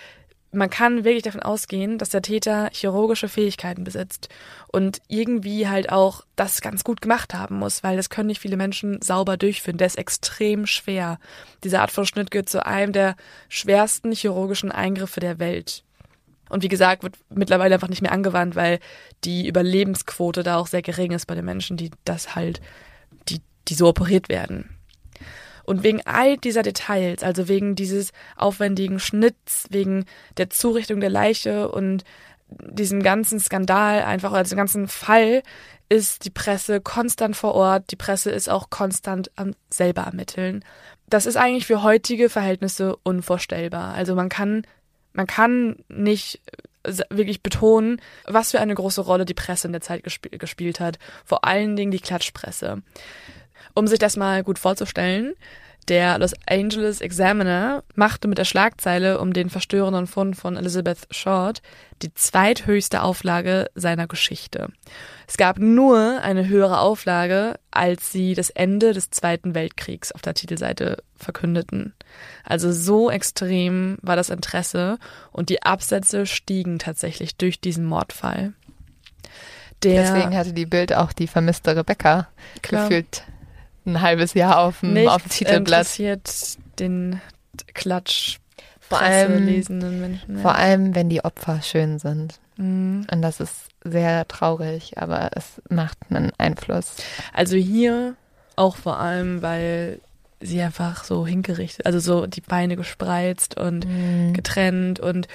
man kann wirklich davon ausgehen, dass der Täter chirurgische Fähigkeiten besitzt und irgendwie halt auch das ganz gut gemacht haben muss, weil das können nicht viele Menschen sauber durchführen. Der ist extrem schwer. Diese Art von Schnitt gehört zu einem der schwersten chirurgischen Eingriffe der Welt. Und wie gesagt, wird mittlerweile einfach nicht mehr angewandt, weil die Überlebensquote da auch sehr gering ist bei den Menschen, die das halt, die, die so operiert werden. Und wegen all dieser Details, also wegen dieses aufwendigen Schnitts, wegen der Zurichtung der Leiche und diesem ganzen Skandal einfach, oder diesem ganzen Fall, ist die Presse konstant vor Ort. Die Presse ist auch konstant am selber ermitteln. Das ist eigentlich für heutige Verhältnisse unvorstellbar. Also man kann, man kann nicht wirklich betonen, was für eine große Rolle die Presse in der Zeit gesp gespielt hat. Vor allen Dingen die Klatschpresse. Um sich das mal gut vorzustellen, der Los Angeles Examiner machte mit der Schlagzeile um den verstörenden Fund von Elizabeth Short die zweithöchste Auflage seiner Geschichte. Es gab nur eine höhere Auflage, als sie das Ende des Zweiten Weltkriegs auf der Titelseite verkündeten. Also so extrem war das Interesse und die Absätze stiegen tatsächlich durch diesen Mordfall. Der Deswegen hatte die Bild auch die vermisste Rebecca klar. gefühlt ein halbes Jahr auf dem, Nichts auf dem Titelblatt. interessiert den Klatsch vor allem, lesenden Menschen. Vor allem, wenn die Opfer schön sind. Mhm. Und das ist sehr traurig, aber es macht einen Einfluss. Also hier auch vor allem, weil sie einfach so hingerichtet, also so die Beine gespreizt und mhm. getrennt und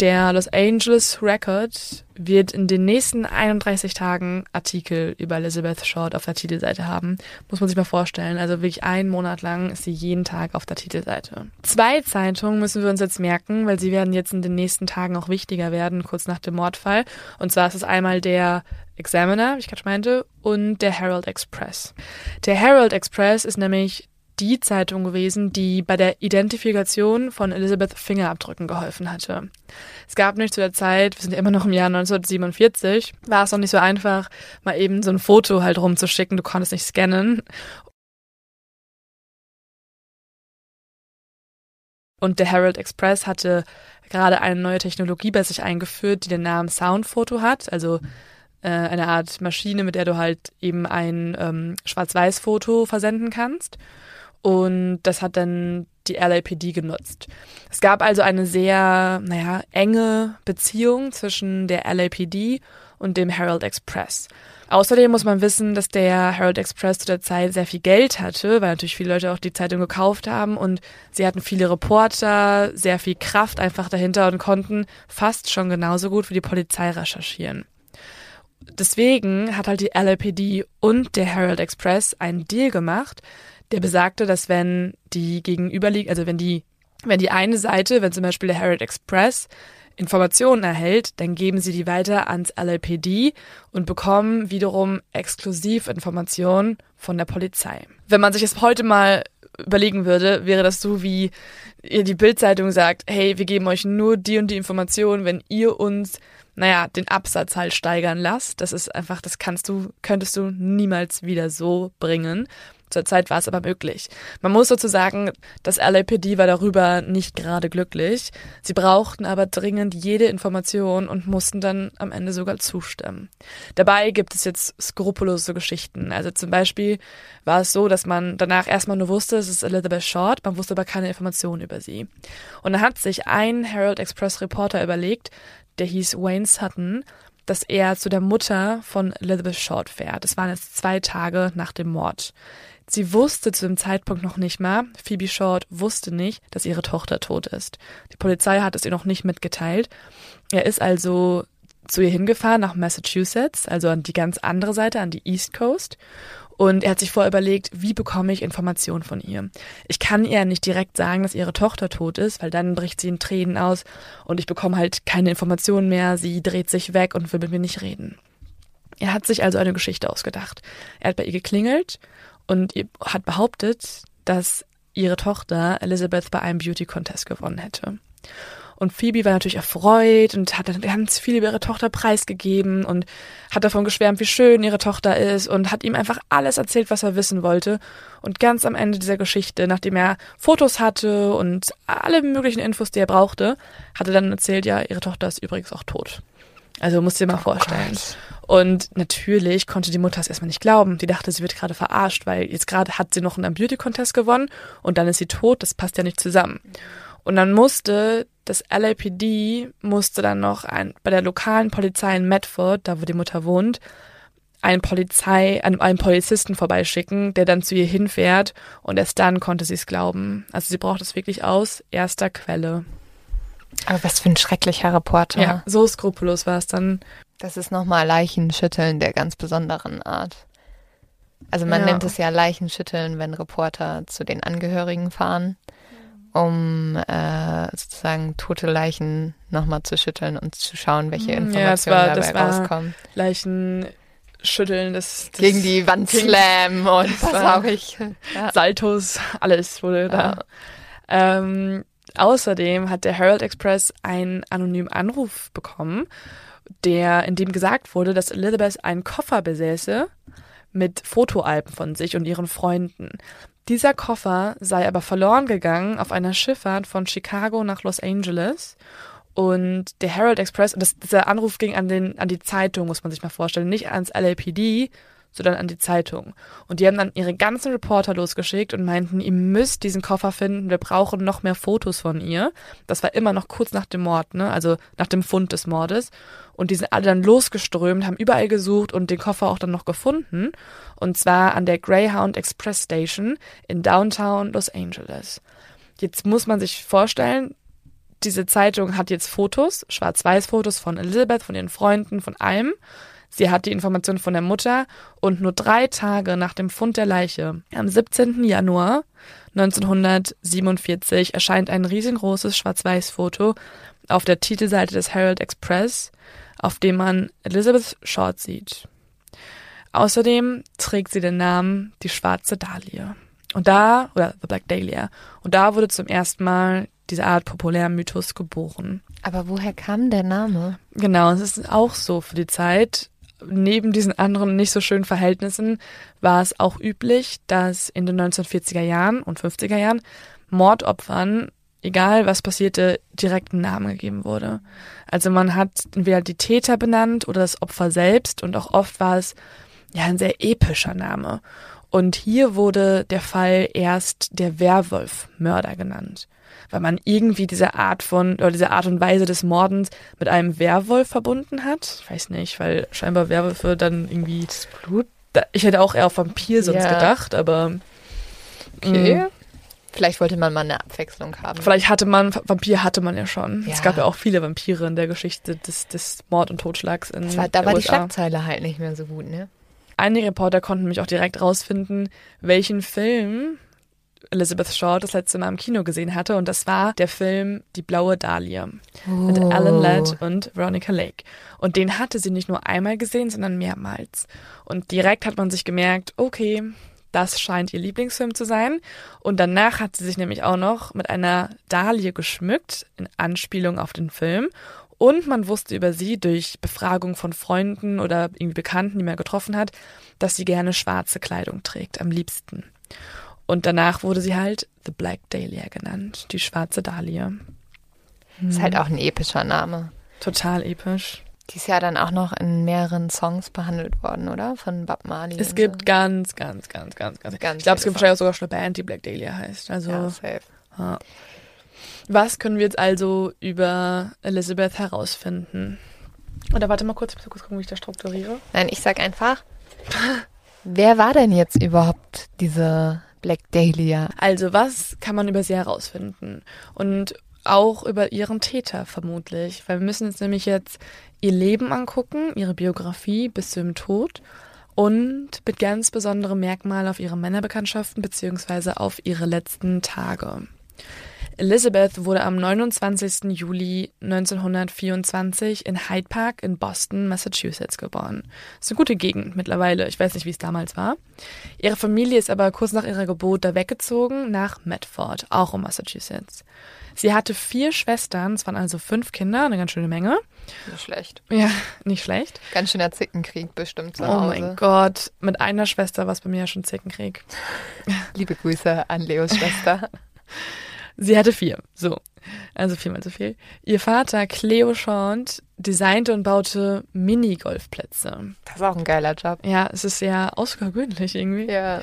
der Los Angeles Record wird in den nächsten 31 Tagen Artikel über Elizabeth Short auf der Titelseite haben. Muss man sich mal vorstellen. Also wirklich einen Monat lang ist sie jeden Tag auf der Titelseite. Zwei Zeitungen müssen wir uns jetzt merken, weil sie werden jetzt in den nächsten Tagen auch wichtiger werden, kurz nach dem Mordfall. Und zwar ist es einmal der Examiner, wie ich gerade meinte, und der Herald Express. Der Herald Express ist nämlich die Zeitung gewesen, die bei der Identifikation von Elizabeth Fingerabdrücken geholfen hatte. Es gab nicht zu der Zeit, wir sind immer noch im Jahr 1947, war es noch nicht so einfach, mal eben so ein Foto halt rumzuschicken, du konntest nicht scannen. Und der Herald Express hatte gerade eine neue Technologie bei sich eingeführt, die den Namen Soundfoto hat, also äh, eine Art Maschine, mit der du halt eben ein ähm, Schwarz-Weiß-Foto versenden kannst. Und das hat dann die LAPD genutzt. Es gab also eine sehr, naja, enge Beziehung zwischen der LAPD und dem Herald Express. Außerdem muss man wissen, dass der Herald Express zu der Zeit sehr viel Geld hatte, weil natürlich viele Leute auch die Zeitung gekauft haben und sie hatten viele Reporter, sehr viel Kraft einfach dahinter und konnten fast schon genauso gut wie die Polizei recherchieren. Deswegen hat halt die LAPD und der Herald Express einen Deal gemacht, der besagte, dass wenn die gegenüberliegen, also wenn die, wenn die eine Seite, wenn zum Beispiel der Herald Express Informationen erhält, dann geben sie die weiter ans LAPD und bekommen wiederum exklusiv Informationen von der Polizei. Wenn man sich das heute mal überlegen würde, wäre das so wie ihr die Bildzeitung sagt, hey, wir geben euch nur die und die Informationen, wenn ihr uns naja, den Absatz halt steigern lasst. Das ist einfach, das kannst du, könntest du niemals wieder so bringen. Zur Zeit war es aber möglich. Man muss sozusagen, das LAPD war darüber nicht gerade glücklich. Sie brauchten aber dringend jede Information und mussten dann am Ende sogar zustimmen. Dabei gibt es jetzt skrupellose Geschichten. Also zum Beispiel war es so, dass man danach erstmal nur wusste, es ist Elizabeth Short, man wusste aber keine Informationen über sie. Und dann hat sich ein Herald Express Reporter überlegt, der hieß Wayne Sutton, dass er zu der Mutter von Elizabeth Short fährt. Das waren jetzt zwei Tage nach dem Mord. Sie wusste zu dem Zeitpunkt noch nicht mal, Phoebe Short wusste nicht, dass ihre Tochter tot ist. Die Polizei hat es ihr noch nicht mitgeteilt. Er ist also zu ihr hingefahren nach Massachusetts, also an die ganz andere Seite, an die East Coast. Und er hat sich vorher überlegt, wie bekomme ich Informationen von ihr? Ich kann ihr nicht direkt sagen, dass ihre Tochter tot ist, weil dann bricht sie in Tränen aus und ich bekomme halt keine Informationen mehr. Sie dreht sich weg und will mit mir nicht reden. Er hat sich also eine Geschichte ausgedacht. Er hat bei ihr geklingelt und hat behauptet, dass ihre Tochter Elizabeth bei einem Beauty Contest gewonnen hätte. Und Phoebe war natürlich erfreut und hat dann ganz viel über ihre Tochter preisgegeben und hat davon geschwärmt, wie schön ihre Tochter ist und hat ihm einfach alles erzählt, was er wissen wollte. Und ganz am Ende dieser Geschichte, nachdem er Fotos hatte und alle möglichen Infos, die er brauchte, hat er dann erzählt, ja, ihre Tochter ist übrigens auch tot. Also musst du dir mal oh vorstellen. Gott. Und natürlich konnte die Mutter es erstmal nicht glauben. Die dachte, sie wird gerade verarscht, weil jetzt gerade hat sie noch einen Beauty-Contest gewonnen und dann ist sie tot. Das passt ja nicht zusammen. Und dann musste das LAPD musste dann noch ein, bei der lokalen Polizei in Medford, da wo die Mutter wohnt, einen Polizei, einen, einen Polizisten vorbeischicken, der dann zu ihr hinfährt und erst dann konnte sie es glauben. Also sie braucht es wirklich aus erster Quelle. Aber was für ein schrecklicher Reporter. Ja, so skrupellos war es dann. Das ist nochmal Leichenschütteln der ganz besonderen Art. Also man ja. nennt es ja Leichenschütteln, wenn Reporter zu den Angehörigen fahren, um äh, sozusagen tote Leichen nochmal zu schütteln und zu schauen, welche Informationen ja, das war, dabei das war rauskommen. Leichenschütteln, das, das gegen die Wand slam und was auch ich. Ja. Saltos, alles wurde da. Ähm, außerdem hat der Herald Express einen anonymen Anruf bekommen der, in dem gesagt wurde, dass Elizabeth einen Koffer besäße mit Fotoalben von sich und ihren Freunden. Dieser Koffer sei aber verloren gegangen auf einer Schifffahrt von Chicago nach Los Angeles. Und der Herald Express, das, dieser Anruf ging an, den, an die Zeitung, muss man sich mal vorstellen, nicht ans LAPD, sondern an die Zeitung. Und die haben dann ihre ganzen Reporter losgeschickt und meinten, ihr müsst diesen Koffer finden, wir brauchen noch mehr Fotos von ihr. Das war immer noch kurz nach dem Mord, ne? also nach dem Fund des Mordes. Und die sind alle dann losgeströmt, haben überall gesucht und den Koffer auch dann noch gefunden. Und zwar an der Greyhound Express Station in Downtown Los Angeles. Jetzt muss man sich vorstellen, diese Zeitung hat jetzt Fotos, Schwarz-Weiß-Fotos von Elizabeth, von ihren Freunden, von allem. Sie hat die Information von der Mutter und nur drei Tage nach dem Fund der Leiche, am 17. Januar 1947, erscheint ein riesengroßes Schwarz-Weiß-Foto auf der Titelseite des Herald Express, auf dem man Elizabeth Short sieht. Außerdem trägt sie den Namen die schwarze Dahlia. Und da, oder The Black Dahlia, und da wurde zum ersten Mal diese Art Populärmythos geboren. Aber woher kam der Name? Genau, es ist auch so für die Zeit neben diesen anderen nicht so schönen Verhältnissen war es auch üblich, dass in den 1940er Jahren und 50er Jahren Mordopfern egal was passierte, direkt ein Name gegeben wurde. Also man hat entweder die Täter benannt oder das Opfer selbst und auch oft war es ja ein sehr epischer Name. Und hier wurde der Fall erst der Werwolf-Mörder genannt, weil man irgendwie diese Art von oder diese Art und Weise des Mordens mit einem Werwolf verbunden hat. Ich weiß nicht, weil scheinbar Werwölfe dann irgendwie das Blut. Ich hätte auch eher auf Vampir sonst Ja. gedacht, aber Okay. mh, Vielleicht wollte man mal eine Abwechslung haben. vielleicht hatte man Vampir hatte man ja schon. Ja. Es gab ja auch viele Vampire in der Geschichte des, des Mord und Totschlags in Das war, da war die USA. Schlagzeile halt nicht mehr so gut, ne? Einige Reporter konnten nämlich auch direkt rausfinden, welchen Film Elizabeth Shaw das letzte Mal im Kino gesehen hatte. Und das war der Film Die blaue Dahlia mit Oh. Alan Ladd und Veronica Lake. Und den hatte sie nicht nur einmal gesehen, sondern mehrmals. Und direkt hat man sich gemerkt, okay, das scheint ihr Lieblingsfilm zu sein. Und danach hat sie sich nämlich auch noch mit einer Dahlie geschmückt, in Anspielung auf den Film. Und man wusste über sie durch Befragung von Freunden oder irgendwie Bekannten, die man getroffen hat, dass sie gerne schwarze Kleidung trägt, am liebsten. Und danach wurde sie halt The Black Dahlia genannt, die schwarze Dahlia. Ist halt auch ein epischer Name. Total episch. Die ist ja dann auch noch in mehreren Songs behandelt worden, oder? Von Bob Marley. Es gibt ganz, ganz, ganz, ganz, ganz. Ganz ich glaube, es gibt wahrscheinlich auch sogar schon eine Band, die Black Dahlia heißt. Also, so. Ja, safe. ja. was können wir jetzt also über Elizabeth herausfinden? Oder warte mal kurz, ich muss kurz gucken, wie ich das strukturiere. Nein, ich sag einfach, wer war denn jetzt überhaupt diese Black Dahlia? Also, was kann man über sie herausfinden? Und auch über ihren Täter vermutlich. Weil wir müssen uns nämlich jetzt ihr Leben angucken, ihre Biografie bis zu ihrem Tod und mit ganz besonderem Merkmal auf ihre Männerbekanntschaften beziehungsweise auf ihre letzten Tage. Elizabeth wurde am 29. Juli 1924 in Hyde Park in Boston, Massachusetts geboren. Das ist eine gute Gegend mittlerweile. Ich weiß nicht, wie es damals war. Ihre Familie ist aber kurz nach ihrer Geburt da weggezogen nach Medford, auch in Massachusetts. Sie hatte vier Schwestern, es waren also fünf Kinder, eine ganz schöne Menge. Nicht schlecht. Ja, nicht schlecht. Ganz schöner Zickenkrieg bestimmt zu Oh Hause. mein Gott, mit einer Schwester war es bei mir ja schon Zickenkrieg. Liebe Grüße an Leos Schwester. Sie hatte vier, so. Also viermal so viel. Ihr Vater, Cleo Chant, designte und baute Minigolfplätze. Das ist auch ein geiler Job. Ja, es ist sehr außergewöhnlich irgendwie. Ja.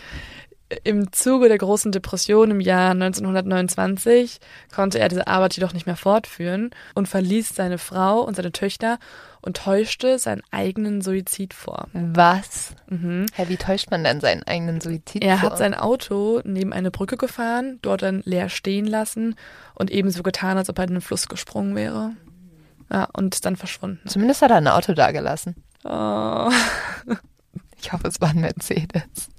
Im Zuge der großen Depression im Jahr 1929 konnte er diese Arbeit jedoch nicht mehr fortführen und verließ seine Frau und seine Töchter und täuschte seinen eigenen Suizid vor. Was? Mhm. Hä, wie täuscht man denn seinen eigenen Suizid Er vor? hat sein Auto neben eine Brücke gefahren, dort dann leer stehen lassen und ebenso getan, als ob er in den Fluss gesprungen wäre. Ja, und ist dann verschwunden. Zumindest hat er ein Auto da gelassen. Oh, Ich hoffe, es war ein Mercedes.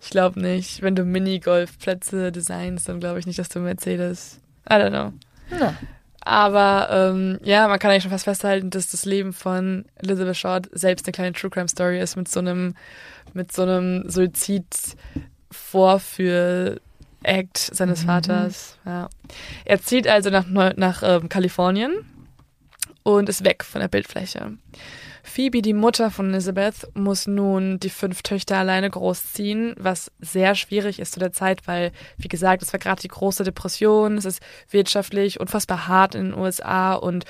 ich glaube nicht. Wenn du Minigolfplätze designst, dann glaube ich nicht, dass du Mercedes. I don't know. Na, Aber ähm, ja, man kann eigentlich schon fast festhalten, dass das Leben von Elizabeth Short selbst eine kleine True Crime Story ist mit so einem mit so einem Suizid Vorführ Act seines Mhm. Vaters. Ja. Er zieht also nach, nach ähm, Kalifornien und ist weg von der Bildfläche. Phoebe, die Mutter von Elizabeth, muss nun die fünf Töchter alleine großziehen, was sehr schwierig ist zu der Zeit, weil, wie gesagt, es war gerade die große Depression, es ist wirtschaftlich unfassbar hart in den USA und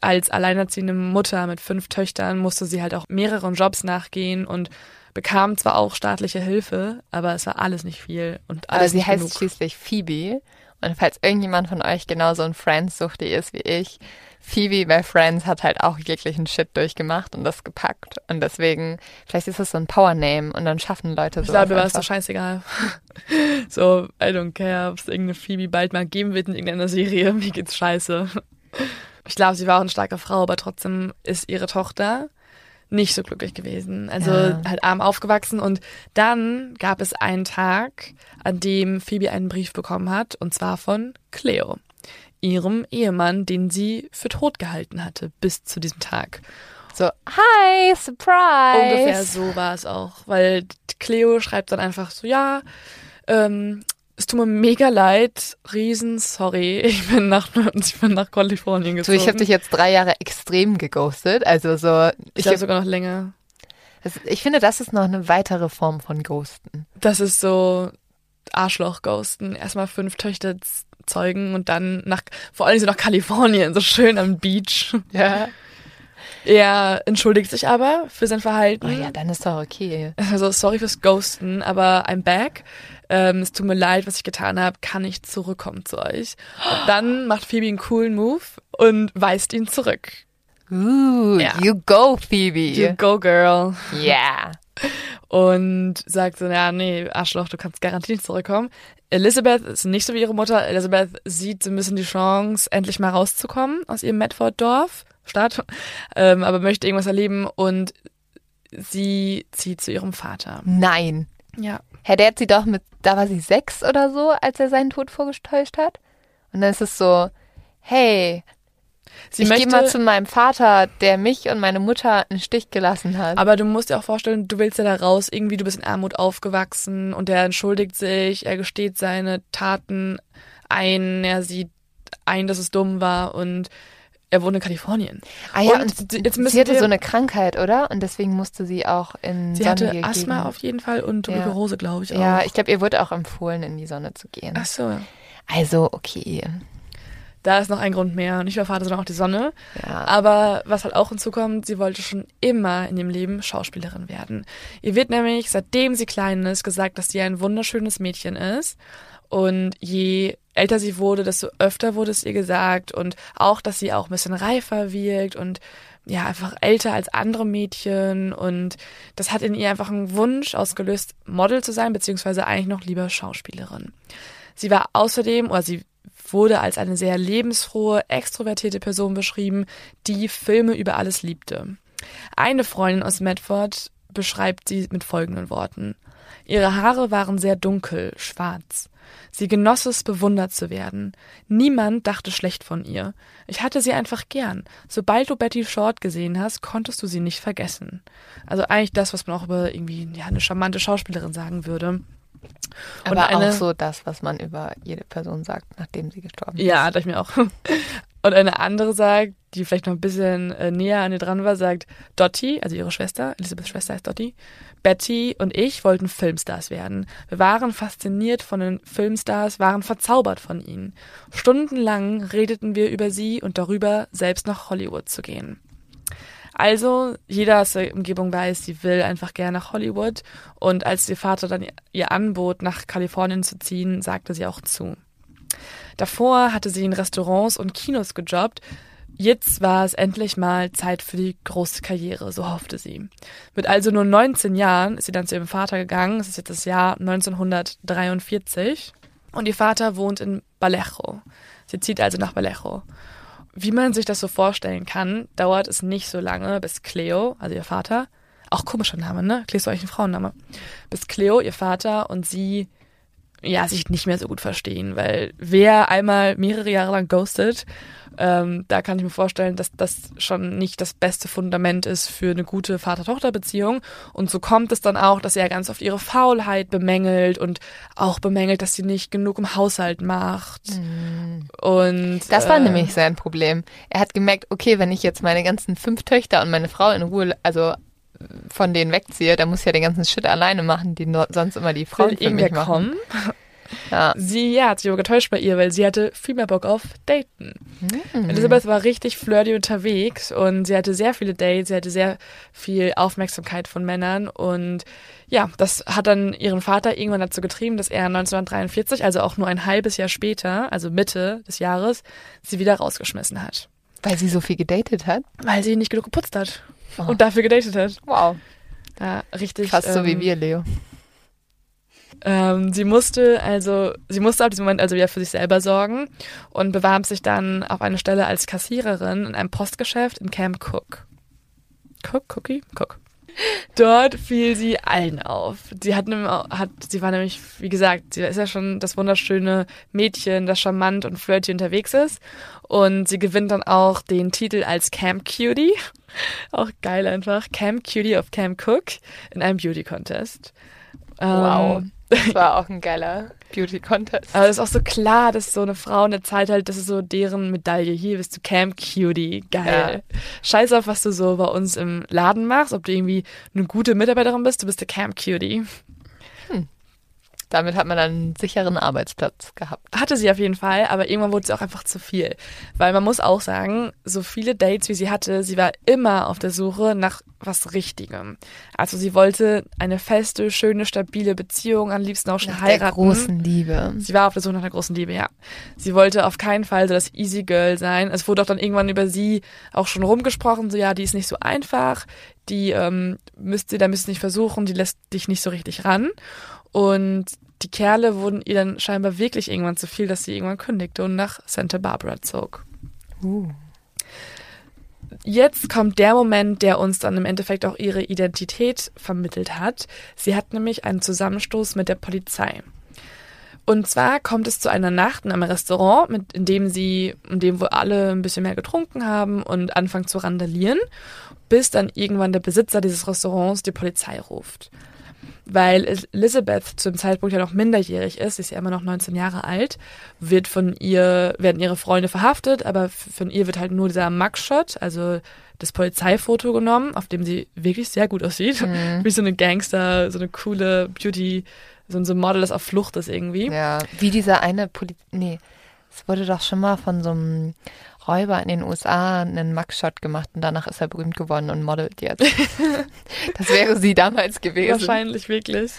als alleinerziehende Mutter mit fünf Töchtern musste sie halt auch mehreren Jobs nachgehen und bekam zwar auch staatliche Hilfe, aber es war alles nicht viel und alles aber sie nicht heißt genug. schließlich Phoebe. Und falls irgendjemand von euch genauso ein Friends-Suchti ist wie ich, Phoebe bei Friends hat halt auch jeglichen Shit durchgemacht und das gepackt. Und deswegen, vielleicht ist das so ein Power-Name und dann schaffen Leute Ich so. glaube, mir war es doch scheißegal. so, I don't care, ob es irgendeine Phoebe bald mal geben wird in irgendeiner Serie. Mir geht's scheiße. Ich glaube, sie war auch eine starke Frau, aber trotzdem ist ihre Tochter nicht so glücklich gewesen. Also Ja. halt arm aufgewachsen und dann gab es einen Tag, an dem Phoebe einen Brief bekommen hat und zwar von Cleo, ihrem Ehemann, den sie für tot gehalten hatte bis zu diesem Tag. So, hi, surprise. Ungefähr so war es auch, weil Cleo schreibt dann einfach so, ja, ähm, es tut mir mega leid, riesen sorry, ich bin nach, ich bin nach Kalifornien Du, gezogen. ich habe dich jetzt drei Jahre extrem geghostet. Also so, ich ich, glaube sogar noch länger. das, ich finde, das ist noch eine weitere Form von Ghosten. Das ist so, Arschloch ghosten. Erstmal fünf Töchter zeugen und dann nach, vor allem so nach Kalifornien, so schön am Beach. Ja. Er entschuldigt sich aber für sein Verhalten. Oh ja, dann ist doch okay. Also sorry fürs Ghosten, aber I'm back. Ähm, es tut mir leid, was ich getan habe. Kann ich zurückkommen zu euch? Und dann macht Phoebe einen coolen Move und weist ihn zurück. Ooh, Ja. you go, Phoebe. You go, girl. yeah. Und sagt so, ja, nee, Arschloch, du kannst garantiert nicht zurückkommen. Elizabeth ist nicht so wie ihre Mutter. Elizabeth sieht so ein bisschen die Chance, endlich mal rauszukommen aus ihrem Medford-Dorf, Stadt, ähm, aber möchte irgendwas erleben und sie zieht zu ihrem Vater. Nein. Ja. Herr, der hat sie doch mit, da war sie sechs oder so, als er seinen Tod vorgetäuscht hat. Und dann ist es so, hey, Sie ich möchte, gehe mal zu meinem Vater, der mich und meine Mutter einen Stich gelassen hat. aber du musst dir auch vorstellen, du willst ja da raus, irgendwie du bist in Armut aufgewachsen und er entschuldigt sich, er gesteht seine Taten ein, er sieht ein, dass es dumm war und er wohnt in Kalifornien. ah ja, und und, jetzt müssen sie hatte wir- so eine Krankheit, oder? Und deswegen musste sie auch in Sie sonnige hatte Asthma Gegenden- auf jeden Fall und Ja. Tuberkulose, glaube ich auch. Ja, ich glaube, ihr wurde auch empfohlen, in die Sonne zu gehen. Ach so. Also, okay. Da ist noch ein Grund mehr. Nicht nur Vater, sondern auch die Sonne. Ja. Aber was halt auch hinzukommt, sie wollte schon immer in ihrem Leben Schauspielerin werden. Ihr wird nämlich, seitdem sie klein ist, gesagt, dass sie ein wunderschönes Mädchen ist. Und je älter sie wurde, desto öfter wurde es ihr gesagt. Und auch, dass sie auch ein bisschen reifer wirkt und ja, einfach älter als andere Mädchen. Und das hat in ihr einfach einen Wunsch ausgelöst, Model zu sein, beziehungsweise eigentlich noch lieber Schauspielerin. Sie war außerdem, oder sie wurde als eine sehr lebensfrohe, extrovertierte Person beschrieben, die Filme über alles liebte. Eine Freundin aus Medford beschreibt sie mit folgenden Worten. Ihre Haare waren sehr dunkel, schwarz. Sie genoss es, bewundert zu werden. Niemand dachte schlecht von ihr. Ich hatte sie einfach gern. Sobald du Betty Short gesehen hast, konntest du sie nicht vergessen. Also eigentlich das, was man auch über irgendwie ja, eine charmante Schauspielerin sagen würde. Und Aber eine- auch so das, was man über jede Person sagt, nachdem sie gestorben ist. Ja, dachte ich mir auch. Und eine andere sagt, die vielleicht noch ein bisschen äh, näher an ihr dran war, sagt, Dottie, also ihre Schwester, Elisabeths Schwester heißt Dottie, Betty und ich wollten Filmstars werden. Wir waren fasziniert von den Filmstars, waren verzaubert von ihnen. Stundenlang redeten wir über sie und darüber, selbst nach Hollywood zu gehen. Also, jeder aus der Umgebung weiß, sie will einfach gerne nach Hollywood. Und als ihr Vater dann ihr anbot, nach Kalifornien zu ziehen, sagte sie auch zu. Davor hatte sie in Restaurants und Kinos gejobbt. Jetzt war es endlich mal Zeit für die große Karriere, so hoffte sie. Mit also nur 19 Jahren ist sie dann zu ihrem Vater gegangen. Es ist jetzt das Jahr 1943. Und ihr Vater wohnt in Vallejo. Sie zieht also nach Vallejo. Wie man sich das so vorstellen kann, dauert es nicht so lange, bis Cleo, also ihr Vater, auch komischer Name, ne? Cleo ist eigentlich ein Frauenname. Bis Cleo, ihr Vater und sie ja, sich nicht mehr so gut verstehen, weil wer einmal mehrere Jahre lang ghostet, ähm, da kann ich mir vorstellen, dass das schon nicht das beste Fundament ist für eine gute Vater-Tochter-Beziehung. Und so kommt es dann auch, dass er ganz oft ihre Faulheit bemängelt und auch bemängelt, dass sie nicht genug im Haushalt macht. Und Das war äh, nämlich sein Problem. Er hat gemerkt, okay, wenn ich jetzt meine ganzen fünf Töchter und meine Frau in Ruhe, also von denen wegziehe, dann muss ich ja den ganzen Shit alleine machen, die no- sonst immer die Frauen will für mich machen. kommen. Ja. Sie ja, hat sich aber getäuscht bei ihr, weil sie hatte viel mehr Bock auf Daten. Elizabeth war richtig flirty unterwegs und sie hatte sehr viele Dates, sie hatte sehr viel Aufmerksamkeit von Männern und ja, das hat dann ihren Vater irgendwann dazu getrieben, dass er 1943, also auch nur ein halbes Jahr später, also Mitte des Jahres, sie wieder rausgeschmissen hat, Weil sie so viel gedatet hat. weil sie nicht genug geputzt hat Oh. und dafür gedatet hat. Wow. Ja, richtig. Fast so wie ähm, wir, Leo. Ähm, sie musste also, sie musste ab diesem Moment also wieder für sich selber sorgen und bewarb sich dann auf eine Stelle als Kassiererin in einem Postgeschäft in Camp Cook. Cook, Cookie, Cook. Dort fiel sie allen auf. Sie hat, hat, sie war nämlich, wie gesagt, sie ist ja schon das wunderschöne Mädchen, das charmant und flirty unterwegs ist. Und sie gewinnt dann auch den Titel als Camp Cutie. Auch geil einfach. Camp Cutie of Camp Cook in einem Beauty Contest. Wow. Ähm, Das war auch ein geiler Beauty-Contest. aber es ist auch so klar, dass so eine Frau in der Zeit halt, das ist so deren Medaille. Hier bist du Camp Cutie. Geil. Scheiß auf, was du so bei uns im Laden machst, ob du irgendwie eine gute Mitarbeiterin bist, du bist der Camp Cutie. Hm. Damit hat man dann einen sicheren Arbeitsplatz gehabt. Hatte sie auf jeden Fall, aber irgendwann wurde sie auch einfach zu viel. Weil man muss auch sagen, so viele Dates, wie sie hatte, sie war immer auf der Suche nach was Richtigem. Also sie wollte eine feste, schöne, stabile Beziehung, am liebsten auch schon nach heiraten. Der großen Liebe. Sie war auf der Suche nach der großen Liebe, ja. Sie wollte auf keinen Fall so das Easy Girl sein. Es wurde auch dann irgendwann über sie auch schon rumgesprochen, so ja, die ist nicht so einfach, die ähm, müsst ihr, da müsst ihr nicht versuchen, die lässt dich nicht so richtig ran. Und die Kerle wurden ihr dann scheinbar wirklich irgendwann zu viel, dass sie irgendwann kündigte und nach Santa Barbara zog. Uh. Jetzt kommt der Moment, der uns dann im Endeffekt auch ihre Identität vermittelt hat. Sie hat nämlich einen Zusammenstoß mit der Polizei. Und zwar kommt es zu einer Nacht in einem Restaurant, mit, in dem sie, in dem wohl alle ein bisschen mehr getrunken haben und anfangen zu randalieren, bis dann irgendwann der Besitzer dieses Restaurants die Polizei ruft weil Elizabeth zu dem Zeitpunkt ja noch minderjährig ist, sie ist ja immer noch 19 Jahre alt, wird von ihr, werden ihre Freunde verhaftet, aber von ihr wird halt nur dieser Mugshot, also das Polizeifoto genommen, auf dem sie wirklich sehr gut aussieht. Mhm. Wie so eine Gangster, so eine coole Beauty, so ein Model, das auf Flucht ist irgendwie. Ja, wie dieser eine Poli nee, es wurde doch schon mal von so einem Räuber in den USA einen Mugshot gemacht und danach ist er berühmt geworden und modelt jetzt. das wäre sie damals gewesen. Wahrscheinlich wirklich.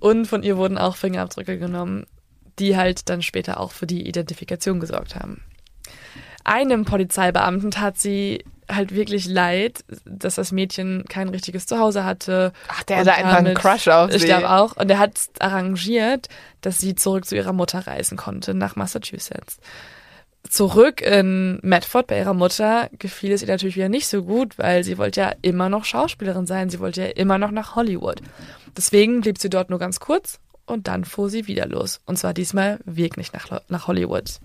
Und von ihr wurden auch Fingerabdrücke genommen, die halt dann später auch für die Identifikation gesorgt haben. Einem Polizeibeamten tat sie halt wirklich leid, dass das Mädchen kein richtiges Zuhause hatte. Ach, der hatte einfach einen Crush auf sie. Ich glaube auch. Und er hat arrangiert, dass sie zurück zu ihrer Mutter reisen konnte, nach Massachusetts zurück in Medford bei ihrer Mutter gefiel es ihr natürlich wieder nicht so gut, weil sie wollte ja immer noch Schauspielerin sein, sie wollte ja immer noch nach Hollywood. Deswegen blieb sie dort nur ganz kurz und dann fuhr sie wieder los. Und zwar diesmal wirklich nach, nach Hollywood.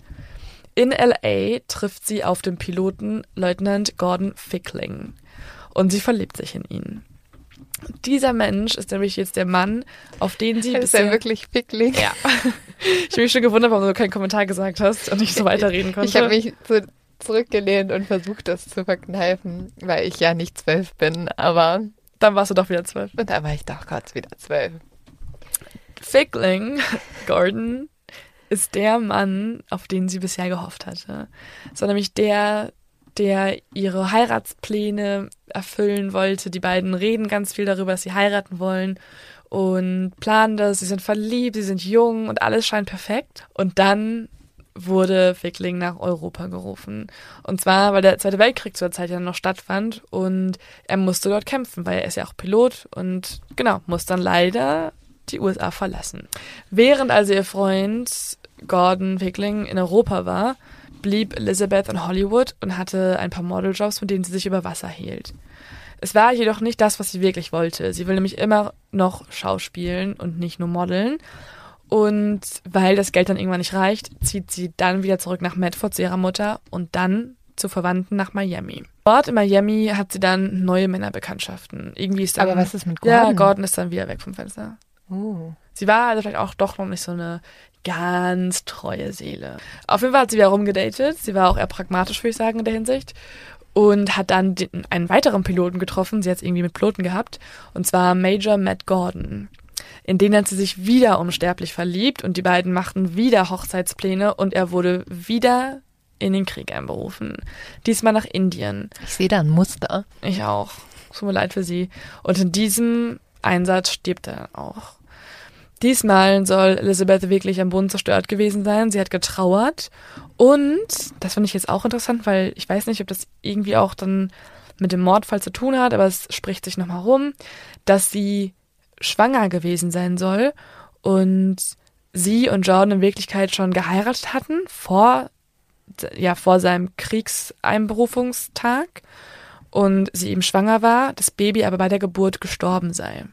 In LA trifft sie auf den Piloten Leutnant Gordon Fickling und sie verliebt sich in ihn. Dieser Mensch ist nämlich jetzt der Mann, auf den sie. Ist er wirklich Fickling? Ja. Ich habe mich schon gewundert, warum du keinen Kommentar gesagt hast und nicht so weiterreden konnte. Ich habe mich so zurückgelehnt und versucht, das zu verkneifen, weil ich ja nicht zwölf bin, aber. Dann warst du doch wieder zwölf. Und dann war ich doch gerade wieder zwölf. Fickling, Gordon, ist der Mann, auf den sie bisher gehofft hatte. Es war nämlich der, der ihre Heiratspläne erfüllen wollte. Die beiden reden ganz viel darüber, dass sie heiraten wollen und planen das. Sie sind verliebt, sie sind jung und alles scheint perfekt. Und dann wurde Fickling nach Europa gerufen. Und zwar, weil der Zweite Weltkrieg zur Zeit ja noch stattfand und er musste dort kämpfen, weil er ist ja auch Pilot und genau, muss dann leider die USA verlassen. Während also ihr Freund Gordon Fickling in Europa war, blieb Elizabeth in Hollywood und hatte ein paar Modeljobs, mit denen sie sich über Wasser hielt. Es war jedoch nicht das, was sie wirklich wollte. Sie will nämlich immer noch schauspielen und nicht nur modeln. Und weil das Geld dann irgendwann nicht reicht, zieht sie dann wieder zurück nach Medford zu ihrer Mutter und dann zu Verwandten nach Miami. Dort in Miami hat sie dann neue Männerbekanntschaften. Irgendwie ist dann, Aber was ist mit Gordon? Ja, Gordon ist dann wieder weg vom Fenster. Oh. Sie war also vielleicht auch doch noch nicht so eine ganz treue Seele. Auf jeden Fall hat sie wieder rumgedatet. Sie war auch eher pragmatisch, würde ich sagen, in der Hinsicht. Und hat dann den, einen weiteren Piloten getroffen. Sie hat es irgendwie mit Piloten gehabt. Und zwar Major Matt Gordon. In den hat sie sich wieder unsterblich verliebt und die beiden machten wieder Hochzeitspläne und er wurde wieder in den Krieg einberufen. Diesmal nach Indien. Ich sehe da ein Muster. Ich auch. Tut mir leid für sie. Und in diesem Einsatz stirbt er auch. Diesmal soll Elizabeth wirklich am Boden zerstört gewesen sein. Sie hat getrauert. Und, das finde ich jetzt auch interessant, weil ich weiß nicht, ob das irgendwie auch dann mit dem Mordfall zu tun hat, aber es spricht sich nochmal rum, dass sie schwanger gewesen sein soll und sie und Jordan in Wirklichkeit schon geheiratet hatten vor, ja, vor seinem Kriegseinberufungstag und sie eben schwanger war, das Baby aber bei der Geburt gestorben sei.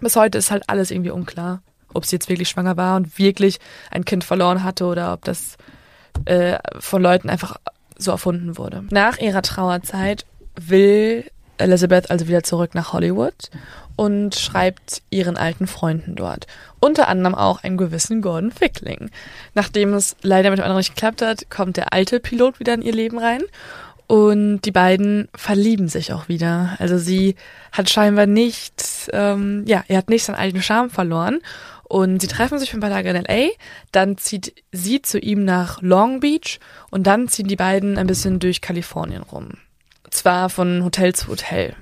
Bis heute ist halt alles irgendwie unklar ob sie jetzt wirklich schwanger war und wirklich ein Kind verloren hatte oder ob das äh, von Leuten einfach so erfunden wurde. Nach ihrer Trauerzeit will Elizabeth also wieder zurück nach Hollywood und schreibt ihren alten Freunden dort. Unter anderem auch einen gewissen Gordon Fickling. Nachdem es leider mit dem anderen nicht geklappt hat, kommt der alte Pilot wieder in ihr Leben rein Und die beiden verlieben sich auch wieder. Also sie hat scheinbar nicht, ähm, ja, er hat nicht seinen alten Charme verloren. Und sie treffen sich für ein paar Tage in LA. Dann zieht sie zu ihm nach Long Beach und dann ziehen die beiden ein bisschen durch Kalifornien rum. Zwar von Hotel zu Hotel.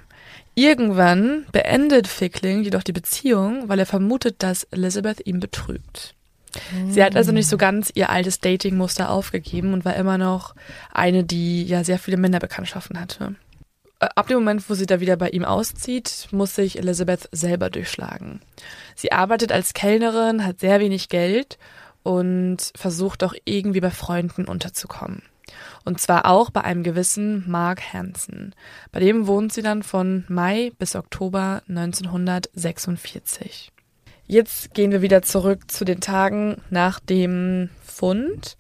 Irgendwann beendet Fickling jedoch die Beziehung, weil er vermutet, dass Elizabeth ihn betrügt. Sie hat also nicht so ganz ihr altes Datingmuster aufgegeben und war immer noch eine, die ja sehr viele Männerbekanntschaften hatte. Äh, ab dem Moment, wo sie da wieder bei ihm auszieht, muss sich Elizabeth selber durchschlagen. Sie arbeitet als Kellnerin, hat sehr wenig Geld und versucht auch irgendwie bei Freunden unterzukommen. Und zwar auch bei einem gewissen Mark Hansen. Bei dem wohnt sie dann von Mai bis Oktober 1946. Jetzt gehen wir wieder zurück zu den Tagen nach dem Fund.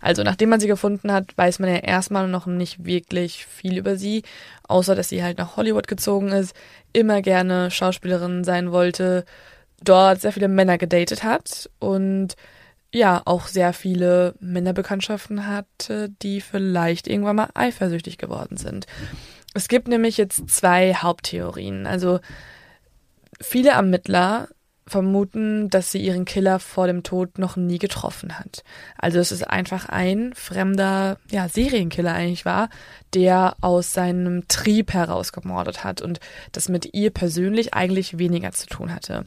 Also nachdem man sie gefunden hat, weiß man ja erstmal noch nicht wirklich viel über sie, außer dass sie halt nach Hollywood gezogen ist, immer gerne Schauspielerin sein wollte, dort sehr viele Männer gedatet hat und ja, auch sehr viele Männerbekanntschaften hatte, die vielleicht irgendwann mal eifersüchtig geworden sind. Es gibt nämlich jetzt zwei Haupttheorien. Also viele Ermittler vermuten, dass sie ihren Killer vor dem Tod noch nie getroffen hat. Also es ist einfach ein fremder, ja, Serienkiller eigentlich war, der aus seinem Trieb heraus gemordet hat und das mit ihr persönlich eigentlich weniger zu tun hatte.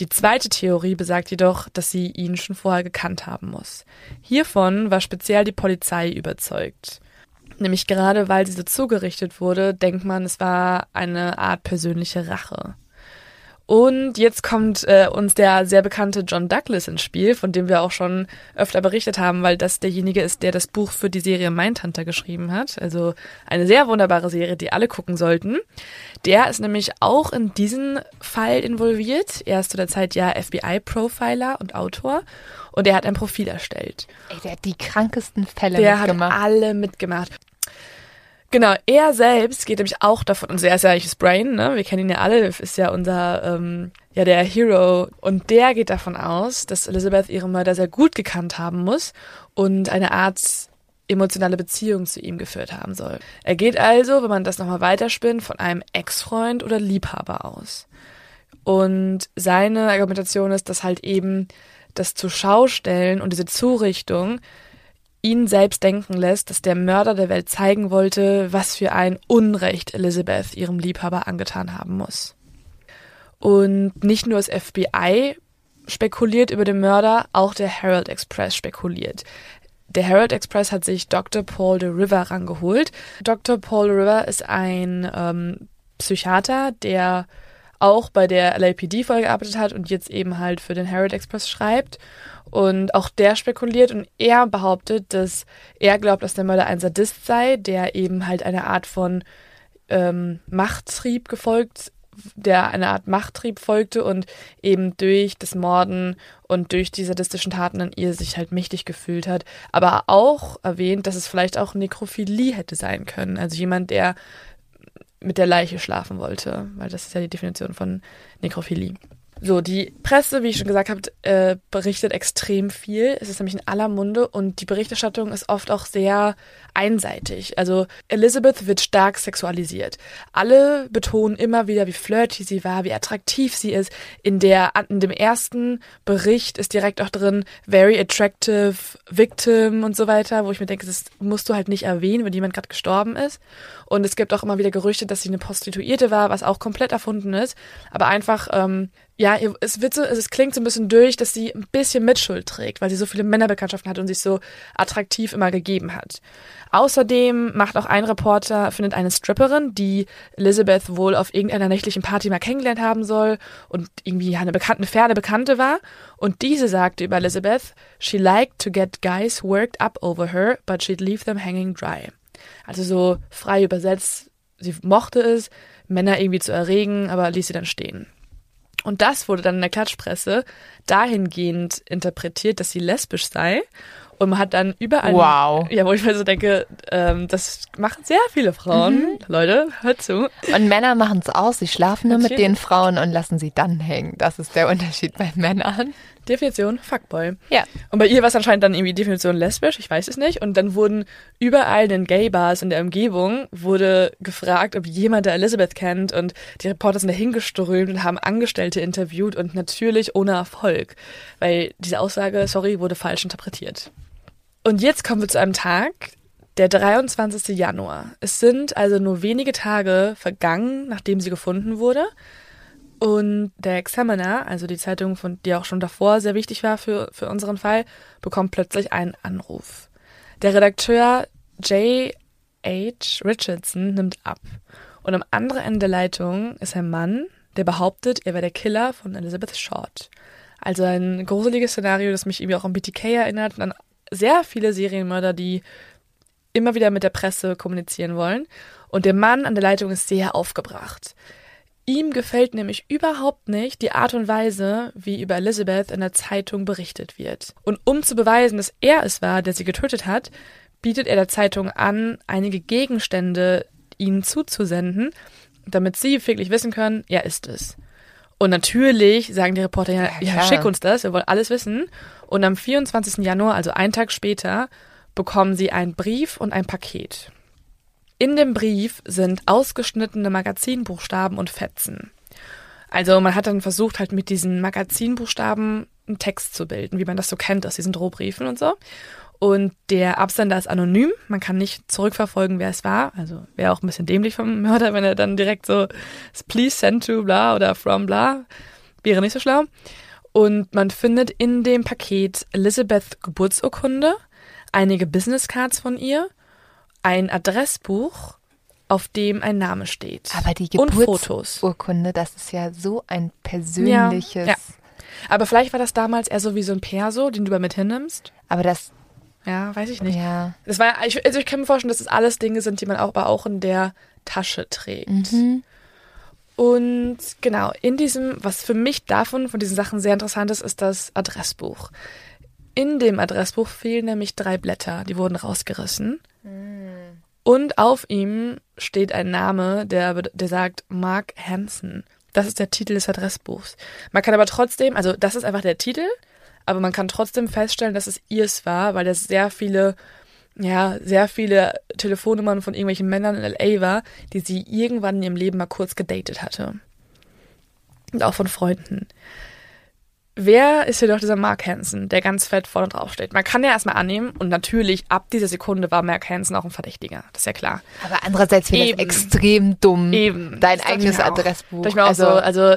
Die zweite Theorie besagt jedoch, dass sie ihn schon vorher gekannt haben muss. Hiervon war speziell die Polizei überzeugt. Nämlich gerade weil sie so zugerichtet wurde, denkt man, es war eine Art persönliche Rache. Und jetzt kommt äh, uns der sehr bekannte John Douglas ins Spiel, von dem wir auch schon öfter berichtet haben, weil das derjenige ist, der das Buch für die Serie Mindhunter geschrieben hat. Also eine sehr wunderbare Serie, die alle gucken sollten. Der ist nämlich auch in diesen Fall involviert. Er ist zu der Zeit ja FBI-Profiler und Autor. Und er hat ein Profil erstellt. Ey, der hat die krankesten Fälle der mitgemacht. Der hat alle mitgemacht. Genau, er selbst geht nämlich auch davon, und er ist ja eigentlich das Brain, ne? Wir kennen ihn ja alle, ist ja unser, ähm, ja, der Hero. Und der geht davon aus, dass Elizabeth ihren Mörder sehr gut gekannt haben muss und eine Art emotionale Beziehung zu ihm geführt haben soll. Er geht also, wenn man das nochmal weiterspinnt, von einem Ex-Freund oder Liebhaber aus. Und seine Argumentation ist, dass halt eben das Zuschaustellen und diese Zurichtung ihn selbst denken lässt, dass der Mörder der Welt zeigen wollte, was für ein Unrecht Elizabeth ihrem Liebhaber angetan haben muss. Und nicht nur das FBI spekuliert über den Mörder, auch der Herald Express spekuliert. Der Herald Express hat sich Dr. Paul de River rangeholt. Dr. Paul de River ist ein ähm, Psychiater, der auch bei der LAPD vorgearbeitet hat und jetzt eben halt für den Herald Express schreibt. Und auch der spekuliert und er behauptet, dass er glaubt, dass der Mörder ein Sadist sei, der eben halt eine Art von ähm, Machttrieb gefolgt, der eine Art Machttrieb folgte und eben durch das Morden und durch die sadistischen Taten an ihr sich halt mächtig gefühlt hat. Aber auch erwähnt, dass es vielleicht auch Nekrophilie hätte sein können. Also jemand, der mit der Leiche schlafen wollte, weil das ist ja die Definition von Nekrophilie. So, die Presse, wie ich schon gesagt habe, äh, berichtet extrem viel. Es ist nämlich in aller Munde und die Berichterstattung ist oft auch sehr einseitig. Also Elizabeth wird stark sexualisiert. Alle betonen immer wieder, wie flirty sie war, wie attraktiv sie ist. In der in dem ersten Bericht ist direkt auch drin very attractive victim und so weiter, wo ich mir denke, das musst du halt nicht erwähnen, wenn jemand gerade gestorben ist. Und es gibt auch immer wieder Gerüchte, dass sie eine Prostituierte war, was auch komplett erfunden ist, aber einfach ähm, ja, es wird so, es klingt so ein bisschen durch, dass sie ein bisschen Mitschuld trägt, weil sie so viele Männerbekanntschaften hat und sich so attraktiv immer gegeben hat. Außerdem macht auch ein Reporter, findet eine Stripperin, die Elizabeth wohl auf irgendeiner nächtlichen Party mal kennengelernt haben soll und irgendwie eine bekannte Pferde Bekannte war. Und diese sagte über Elizabeth, she liked to get guys worked up over her, but she'd leave them hanging dry. Also so frei übersetzt, sie mochte es, Männer irgendwie zu erregen, aber ließ sie dann stehen. Und das wurde dann in der Klatschpresse dahingehend interpretiert, dass sie lesbisch sei. Und man hat dann überall. Wow. Ja, wo ich mir so denke, ähm, das machen sehr viele Frauen. Mhm. Leute, hört zu. Und Männer machen es auch. Sie schlafen nur mit den Frauen und lassen sie dann hängen. Das ist der Unterschied bei Männern. Definition Fuckboy. Ja. Und bei ihr war es anscheinend dann irgendwie Definition lesbisch, ich weiß es nicht. Und dann wurden überall in den Gay-Bars in der Umgebung wurde gefragt, ob jemand der Elizabeth kennt. Und die Reporter sind dahin geströmt und haben Angestellte interviewt und natürlich ohne Erfolg. Weil diese Aussage, sorry, wurde falsch interpretiert. Und jetzt kommen wir zu einem Tag, der 23. Januar. Es sind also nur wenige Tage vergangen, nachdem sie gefunden wurde. Und der Examiner, also die Zeitung, von, die auch schon davor sehr wichtig war für, für unseren Fall, bekommt plötzlich einen Anruf. Der Redakteur J. H. Richardson nimmt ab. Und am anderen Ende der Leitung ist ein Mann, der behauptet, er wäre der Killer von Elizabeth Short. Also ein gruseliges Szenario, das mich irgendwie auch an BTK erinnert und an sehr viele Serienmörder, die immer wieder mit der Presse kommunizieren wollen. Und der Mann an der Leitung ist sehr aufgebracht. Ihm gefällt nämlich überhaupt nicht die Art und Weise, wie über Elizabeth in der Zeitung berichtet wird. Und um zu beweisen, dass er es war, der sie getötet hat, bietet er der Zeitung an, einige Gegenstände ihnen zuzusenden, damit sie wirklich wissen können, er ist es. Und natürlich sagen die Reporter, ja, ja, schick uns das, wir wollen alles wissen. Und am 24. Januar, also einen Tag später, bekommen sie einen Brief und ein Paket. In dem Brief sind ausgeschnittene Magazinbuchstaben und Fetzen. Also man hat dann versucht, halt mit diesen Magazinbuchstaben einen Text zu bilden, wie man das so kennt aus diesen Drohbriefen und so. Und der Absender ist anonym, man kann nicht zurückverfolgen, wer es war. Also wäre auch ein bisschen dämlich vom Mörder, wenn er dann direkt so please send to bla oder from bla. Wäre nicht so schlau. Und man findet in dem Paket Elizabeth Geburtsurkunde, einige Businesscards von ihr ein Adressbuch, auf dem ein Name steht. Aber die. Geburtsurkunde, das ist ja so ein persönliches. Ja, ja. Aber vielleicht war das damals eher so wie so ein Perso, den du bei mit hinnimmst. Aber das. Ja, weiß ich nicht. Ja. Das war, ich, also ich kann mir vorstellen, dass das alles Dinge sind, die man auch, aber auch in der Tasche trägt. Mhm. Und genau, in diesem, was für mich davon, von diesen Sachen sehr interessant ist, ist das Adressbuch. In dem Adressbuch fehlen nämlich drei Blätter, die wurden rausgerissen. Mhm. Und auf ihm steht ein Name, der, der sagt Mark Hansen. Das ist der Titel des Adressbuchs. Man kann aber trotzdem, also das ist einfach der Titel, aber man kann trotzdem feststellen, dass es ihrs war, weil das sehr viele, ja, sehr viele Telefonnummern von irgendwelchen Männern in LA war, die sie irgendwann in ihrem Leben mal kurz gedatet hatte. Und auch von Freunden. Wer ist hier doch dieser Mark Hansen, der ganz fett vorne drauf steht? Man kann ja erstmal annehmen und natürlich ab dieser Sekunde war Mark Hansen auch ein Verdächtiger, das ist ja klar. Aber andererseits finde ich Eben. extrem dumm. Eben. Dein Das eigenes. Adressbuch. Ich mir auch also, so, also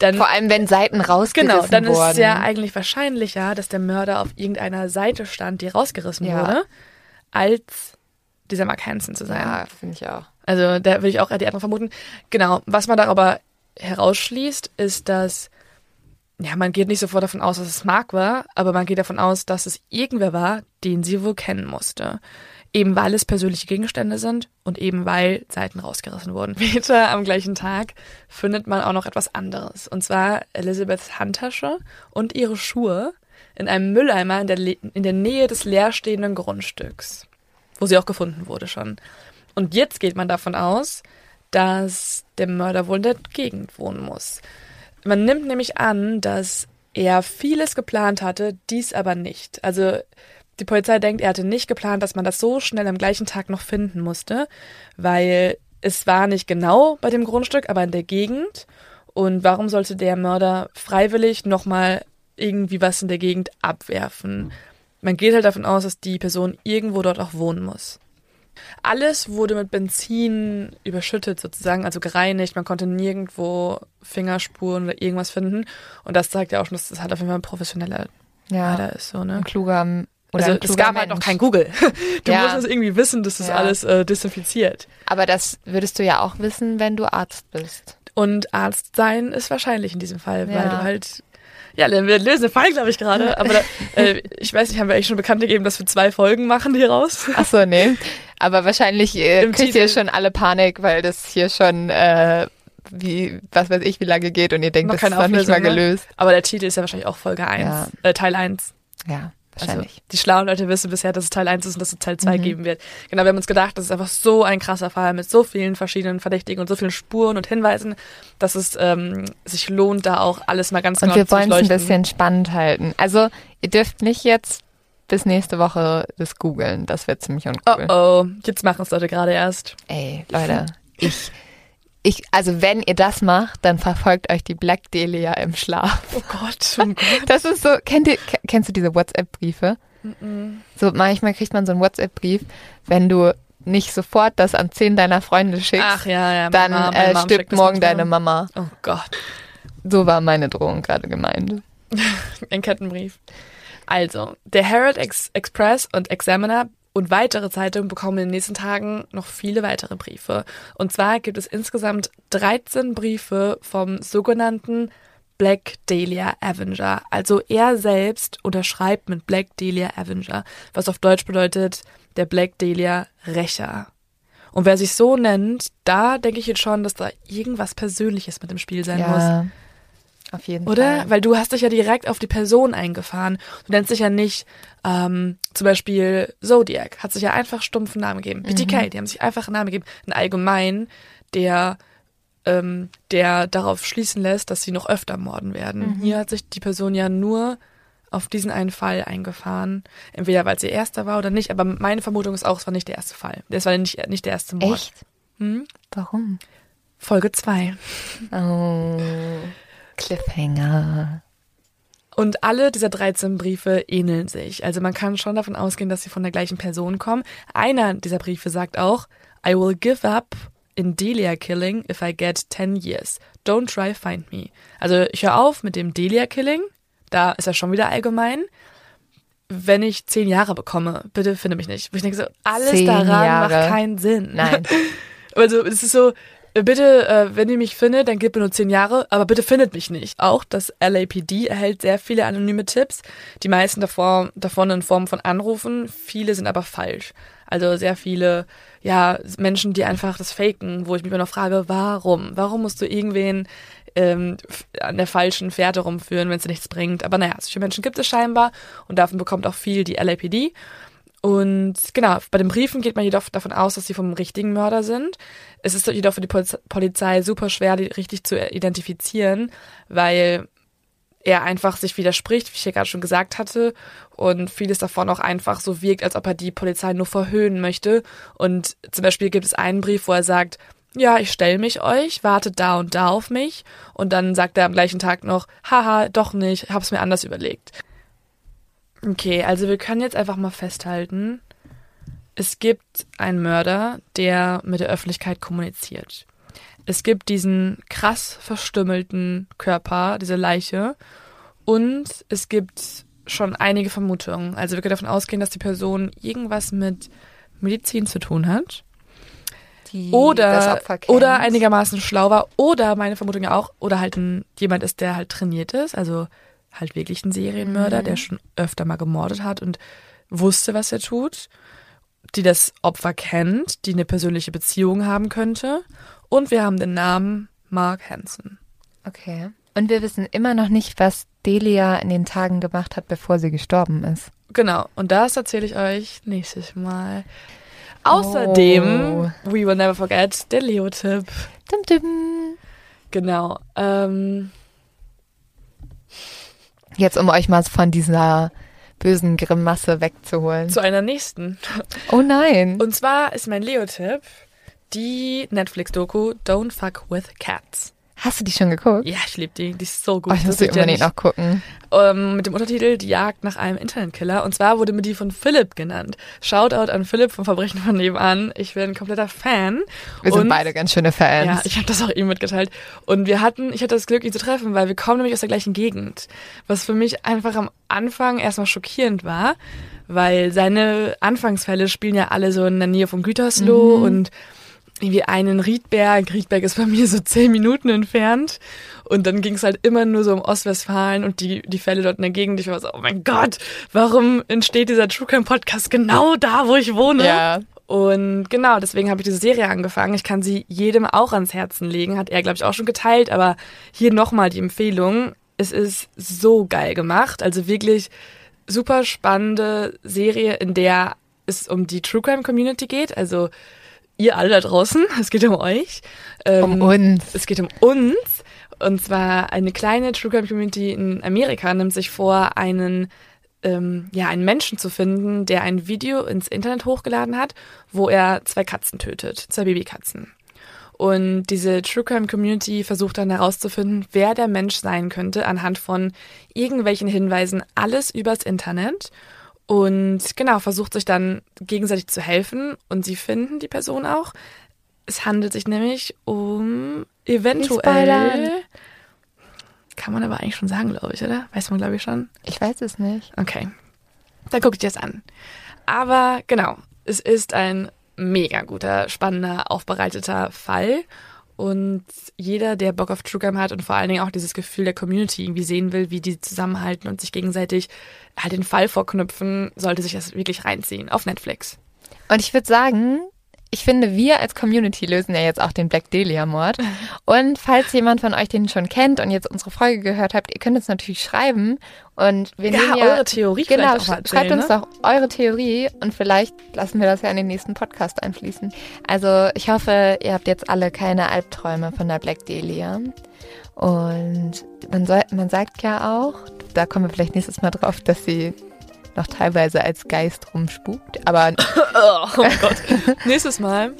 dann vor allem, wenn Seiten rausgerissen Genau, dann ist wurden. es ja eigentlich wahrscheinlicher, dass der Mörder auf irgendeiner Seite stand, die rausgerissen Ja. wurde, als dieser Mark Hansen zu sein. Ja, finde ich auch. Also da würde ich auch eher die anderen vermuten. Genau, was man darüber herausschließt, ist, dass ja, man geht nicht sofort davon aus, dass es Mark war, aber man geht davon aus, dass es irgendwer war, den sie wohl kennen musste. Eben weil es persönliche Gegenstände sind und eben weil Seiten rausgerissen wurden. Später am gleichen Tag findet man auch noch etwas anderes. Und zwar Elizabeths Handtasche und ihre Schuhe in einem Mülleimer in der, in der Nähe des leerstehenden Grundstücks, wo sie auch gefunden wurde schon. Und jetzt geht man davon aus, dass der Mörder wohl in der Gegend wohnen muss. Man nimmt nämlich an, dass er vieles geplant hatte, dies aber nicht. Also die Polizei denkt, er hatte nicht geplant, dass man das so schnell am gleichen Tag noch finden musste, weil es war nicht genau bei dem Grundstück, aber in der Gegend. Und warum sollte der Mörder freiwillig nochmal irgendwie was in der Gegend abwerfen? Man geht halt davon aus, dass die Person irgendwo dort auch wohnen muss. Alles wurde mit Benzin überschüttet sozusagen, also gereinigt. Man konnte nirgendwo Fingerspuren oder irgendwas finden. Und das zeigt ja auch schon, dass das halt auf jeden Fall ein professioneller Ja, Mörder ist. So, ne? ein kluger oder also es gab halt noch Mensch. kein Google. Du Ja. musst es irgendwie wissen, dass das Ja. alles äh, desinfiziert. Aber das würdest du ja auch wissen, wenn du Arzt bist. Und Arzt sein ist wahrscheinlich in diesem Fall, weil Ja. du halt. Ja, wir lösen den Fall, glaube ich, gerade. Aber da, äh, ich weiß nicht, haben wir eigentlich schon bekannt gegeben, dass wir zwei Folgen machen hier raus? Ach so, nee. Aber wahrscheinlich äh, Im kriegt ihr Titel- schon alle Panik, weil das hier schon äh, wie was weiß ich wie lange geht und ihr denkt, Noch das ist noch nicht mal ne? gelöst. Aber der Titel ist ja wahrscheinlich auch Folge 1, Ja. äh, Teil 1. Ja. Wahrscheinlich. Also, die schlauen Leute wissen bisher, dass es Teil 1 ist und dass es Teil 2 Mhm. geben wird. Genau, wir haben uns gedacht, das ist einfach so ein krasser Fall mit so vielen verschiedenen Verdächtigen und so vielen Spuren und Hinweisen, dass es ähm, sich lohnt, da auch alles mal ganz Und genau wir zu wollen es ein bisschen spannend halten. Also, ihr dürft nicht jetzt bis nächste Woche das googeln. Das wird ziemlich Oh uncool. oh, jetzt machen es Leute gerade erst. Ey, Leute, ich, ich, also wenn ihr das macht, dann verfolgt euch die Black Delia im Schlaf. Oh Gott, oh Gott. Das ist so, kennt ihr, ke- kennst du diese WhatsApp-Briefe? So manchmal kriegt man so einen WhatsApp-Brief, wenn du nicht sofort das an zehn deiner Freunde schickst, Ach ja, ja. dann Mama, äh, stirbt morgen deine Mama. Oh Gott, So war meine Drohung gerade gemeint. ein Kettenbrief. Also, der Herald Ex Express und Examiner und weitere Zeitungen bekommen in den nächsten Tagen noch viele weitere Briefe. Und zwar gibt es insgesamt 13 Briefe vom sogenannten Black Dahlia Avenger. Also er selbst unterschreibt mit Black Dahlia Avenger, was auf Deutsch bedeutet der Black Dahlia Rächer. Und wer sich so nennt, da denke ich jetzt schon, dass da irgendwas Persönliches mit im Spiel sein muss. Auf jeden Oder? Fall. Weil du hast dich ja direkt auf die Person eingefahren. Du nennst dich ja nicht ähm, zum Beispiel Zodiac, hat sich ja einfach stumpfen Namen gegeben. BTK, die haben sich einfach einen Namen gegeben. Ein allgemein, der, ähm, der darauf schließen lässt, dass sie noch öfter morden werden. Hier hat sich die Person ja nur auf diesen einen Fall eingefahren. Entweder weil es ihr erster war oder nicht, aber meine Vermutung ist auch, es war nicht der erste Fall. Das war nicht, nicht der erste Mord. Echt? Hm? Warum? Folge 2. Oh, Cliffhanger. Und alle dieser 13 Briefe ähneln sich. Also man kann schon davon ausgehen, dass sie von der gleichen Person kommen. Einer dieser Briefe sagt auch, I will give up in Delia killing if I get 10 years. Don't try find me. Also ich höre auf mit dem Delia killing. Da ist er schon wieder allgemein. Wenn ich 10 Jahre bekomme, bitte finde mich nicht. Wo ich denke so, alles daran Jahre. macht keinen Sinn. Nein. Also es ist so, bitte, äh, wenn ihr mich findet, dann gebt mir nur zehn Jahre, aber bitte findet mich nicht. Auch das LAPD erhält sehr viele anonyme Tipps, die meisten davor, davon in Form von Anrufen, viele sind aber falsch. Also sehr viele, ja, Menschen, die einfach das faken, wo ich mich immer noch frage, warum? Warum musst du irgendwen ähm, an der falschen Fährte rumführen, wenn es nichts bringt? Aber naja, solche Menschen gibt es scheinbar und davon bekommt auch viel die LAPD. Und genau, bei den Briefen geht man jedoch davon aus, dass sie vom richtigen Mörder sind. Es ist jedoch für die Poliz- Polizei super schwer, die richtig zu identifizieren, weil er einfach sich widerspricht, wie ich ja gerade schon gesagt hatte, und vieles davon auch einfach so wirkt, als ob er die Polizei nur verhöhnen möchte. Und zum Beispiel gibt es einen Brief, wo er sagt, ja, ich stelle mich euch, wartet da und da auf mich. Und dann sagt er am gleichen Tag noch, haha, doch nicht, hab's mir anders überlegt. Okay, also wir können jetzt einfach mal festhalten, es gibt einen Mörder, der mit der Öffentlichkeit kommuniziert. Es gibt diesen krass verstümmelten Körper, diese Leiche. Und es gibt schon einige Vermutungen. Also wir können davon ausgehen, dass die Person irgendwas mit Medizin zu tun hat. Die Oder, oder einigermaßen schlau war. Oder meine Vermutung ja auch, oder halt ein, jemand ist, der halt trainiert ist. Also halt wirklich ein Serienmörder, Mhm. der schon öfter mal gemordet hat und wusste, was er tut. Die das Opfer kennt, die eine persönliche Beziehung haben könnte. Und wir haben den Namen Mark Hansen. Okay. Und wir wissen immer noch nicht, was Delia in den Tagen gemacht hat, bevor sie gestorben ist. Genau, und das erzähle ich euch nächstes Mal. Außerdem, we will never forget, der Leo-Tipp. Dum -dum. Genau. Ähm, Jetzt, um euch mal von dieser bösen Grimasse wegzuholen. zu einer nächsten. Oh nein. Und zwar ist mein Leo-Tipp die Netflix-Doku Don't Fuck with Cats. Hast du die schon geguckt? Ja, ich liebe die. Die ist so gut. Oh, ich muss die ja unbedingt noch gucken. ähm, mit dem Untertitel Die Jagd nach einem Internetkiller. Und zwar wurde mir die von Philipp genannt. Shoutout an Philipp vom Verbrechen von nebenan. Ich bin ein kompletter Fan. Wir sind Und- beide ganz schöne Fans. Ja, ich habe das auch ihm mitgeteilt. Und wir hatten, ich hatte das Glück, ihn zu treffen, weil wir kommen nämlich aus der gleichen Gegend. Was für mich einfach am Anfang erstmal schockierend war, weil seine Anfangsfälle spielen ja alle so in der Nähe von Gütersloh und irgendwie einen Riedberg. Riedberg ist bei mir so zehn Minuten entfernt. Und dann ging es halt immer nur so um Ostwestfalen und die, die Fälle dort in der Gegend. Ich war so, oh mein Gott, warum entsteht dieser True Crime Podcast genau da, wo ich wohne? Ja. Und genau, deswegen habe ich diese Serie angefangen. Ich kann sie jedem auch ans Herzen legen. Hat er, glaube ich, auch schon geteilt. Aber hier nochmal die Empfehlung. Es ist so geil gemacht. Also wirklich super spannende Serie, in der es um die True Crime Community geht. Also ihr alle da draußen, es geht um euch. Ähm, um uns. Es geht um uns. Und zwar eine kleine True Crime Community in Amerika nimmt sich vor, einen ähm, ja, einen Menschen zu finden, der ein Video ins Internet hochgeladen hat, wo er zwei Katzen tötet, zwei Babykatzen. Und diese True Crime Community versucht dann herauszufinden, wer der Mensch sein könnte, anhand von irgendwelchen Hinweisen, alles übers Internet. Und genau, versucht sich dann gegenseitig zu helfen und sie finden die Person auch. Es handelt sich nämlich um eventuell. Kann man aber eigentlich schon sagen, glaube ich, oder? Weiß man, glaube ich, schon. Ich weiß es nicht. Okay. Dann gucke ich dir das an. Aber genau, es ist ein mega guter, spannender, aufbereiteter Fall. Und jeder, der Bock auf True Crime hat und vor allen Dingen auch dieses Gefühl der Community irgendwie sehen will, wie die zusammenhalten und sich gegenseitig halt den Fall vorknüpfen, sollte sich das wirklich reinziehen auf Netflix. Und ich würde sagen, ich finde, wir als Community lösen ja jetzt auch den Black Dahlia-Mord. Und falls jemand von euch den schon kennt und jetzt unsere Folge gehört habt, ihr könnt uns natürlich schreiben. Und wir ja, nehmen ja eure Theorie genau, auch erzählen, schreibt uns ne? doch eure Theorie und vielleicht lassen wir das ja in den nächsten Podcast einfließen. Also ich hoffe, ihr habt jetzt alle keine Albträume von der Black Dahlia. Und man, soll, man sagt ja auch, da kommen wir vielleicht nächstes Mal drauf, dass sie noch teilweise als Geist rumspukt. Aber oh, oh Gott. Nächstes Mal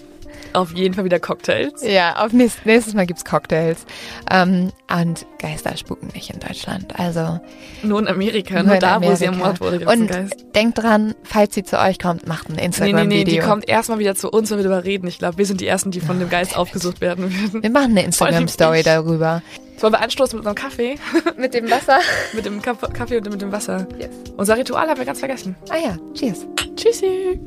auf jeden Fall wieder Cocktails. Ja, auf nächstes, nächstes Mal gibt's Cocktails. Ähm, und Geister spuken nicht in Deutschland. Also nur in Amerika, nur, nur da, Amerika. wo sie ermordet wurde. Und denkt dran, falls sie zu euch kommt, macht ein Instagram-Video. Nee, nee, nee, die kommt erstmal wieder zu uns, wenn wir darüber reden. Ich glaube, wir sind die Ersten, die von dem Geist aufgesucht werden werden. Wir machen eine Instagram-Story darüber. Wollen wir anstoßen mit unserem Kaffee? mit dem Wasser? mit dem Kaffee und mit dem Wasser. Yes. Unser Ritual haben wir ganz vergessen. Ah ja, cheers. Tschüssi.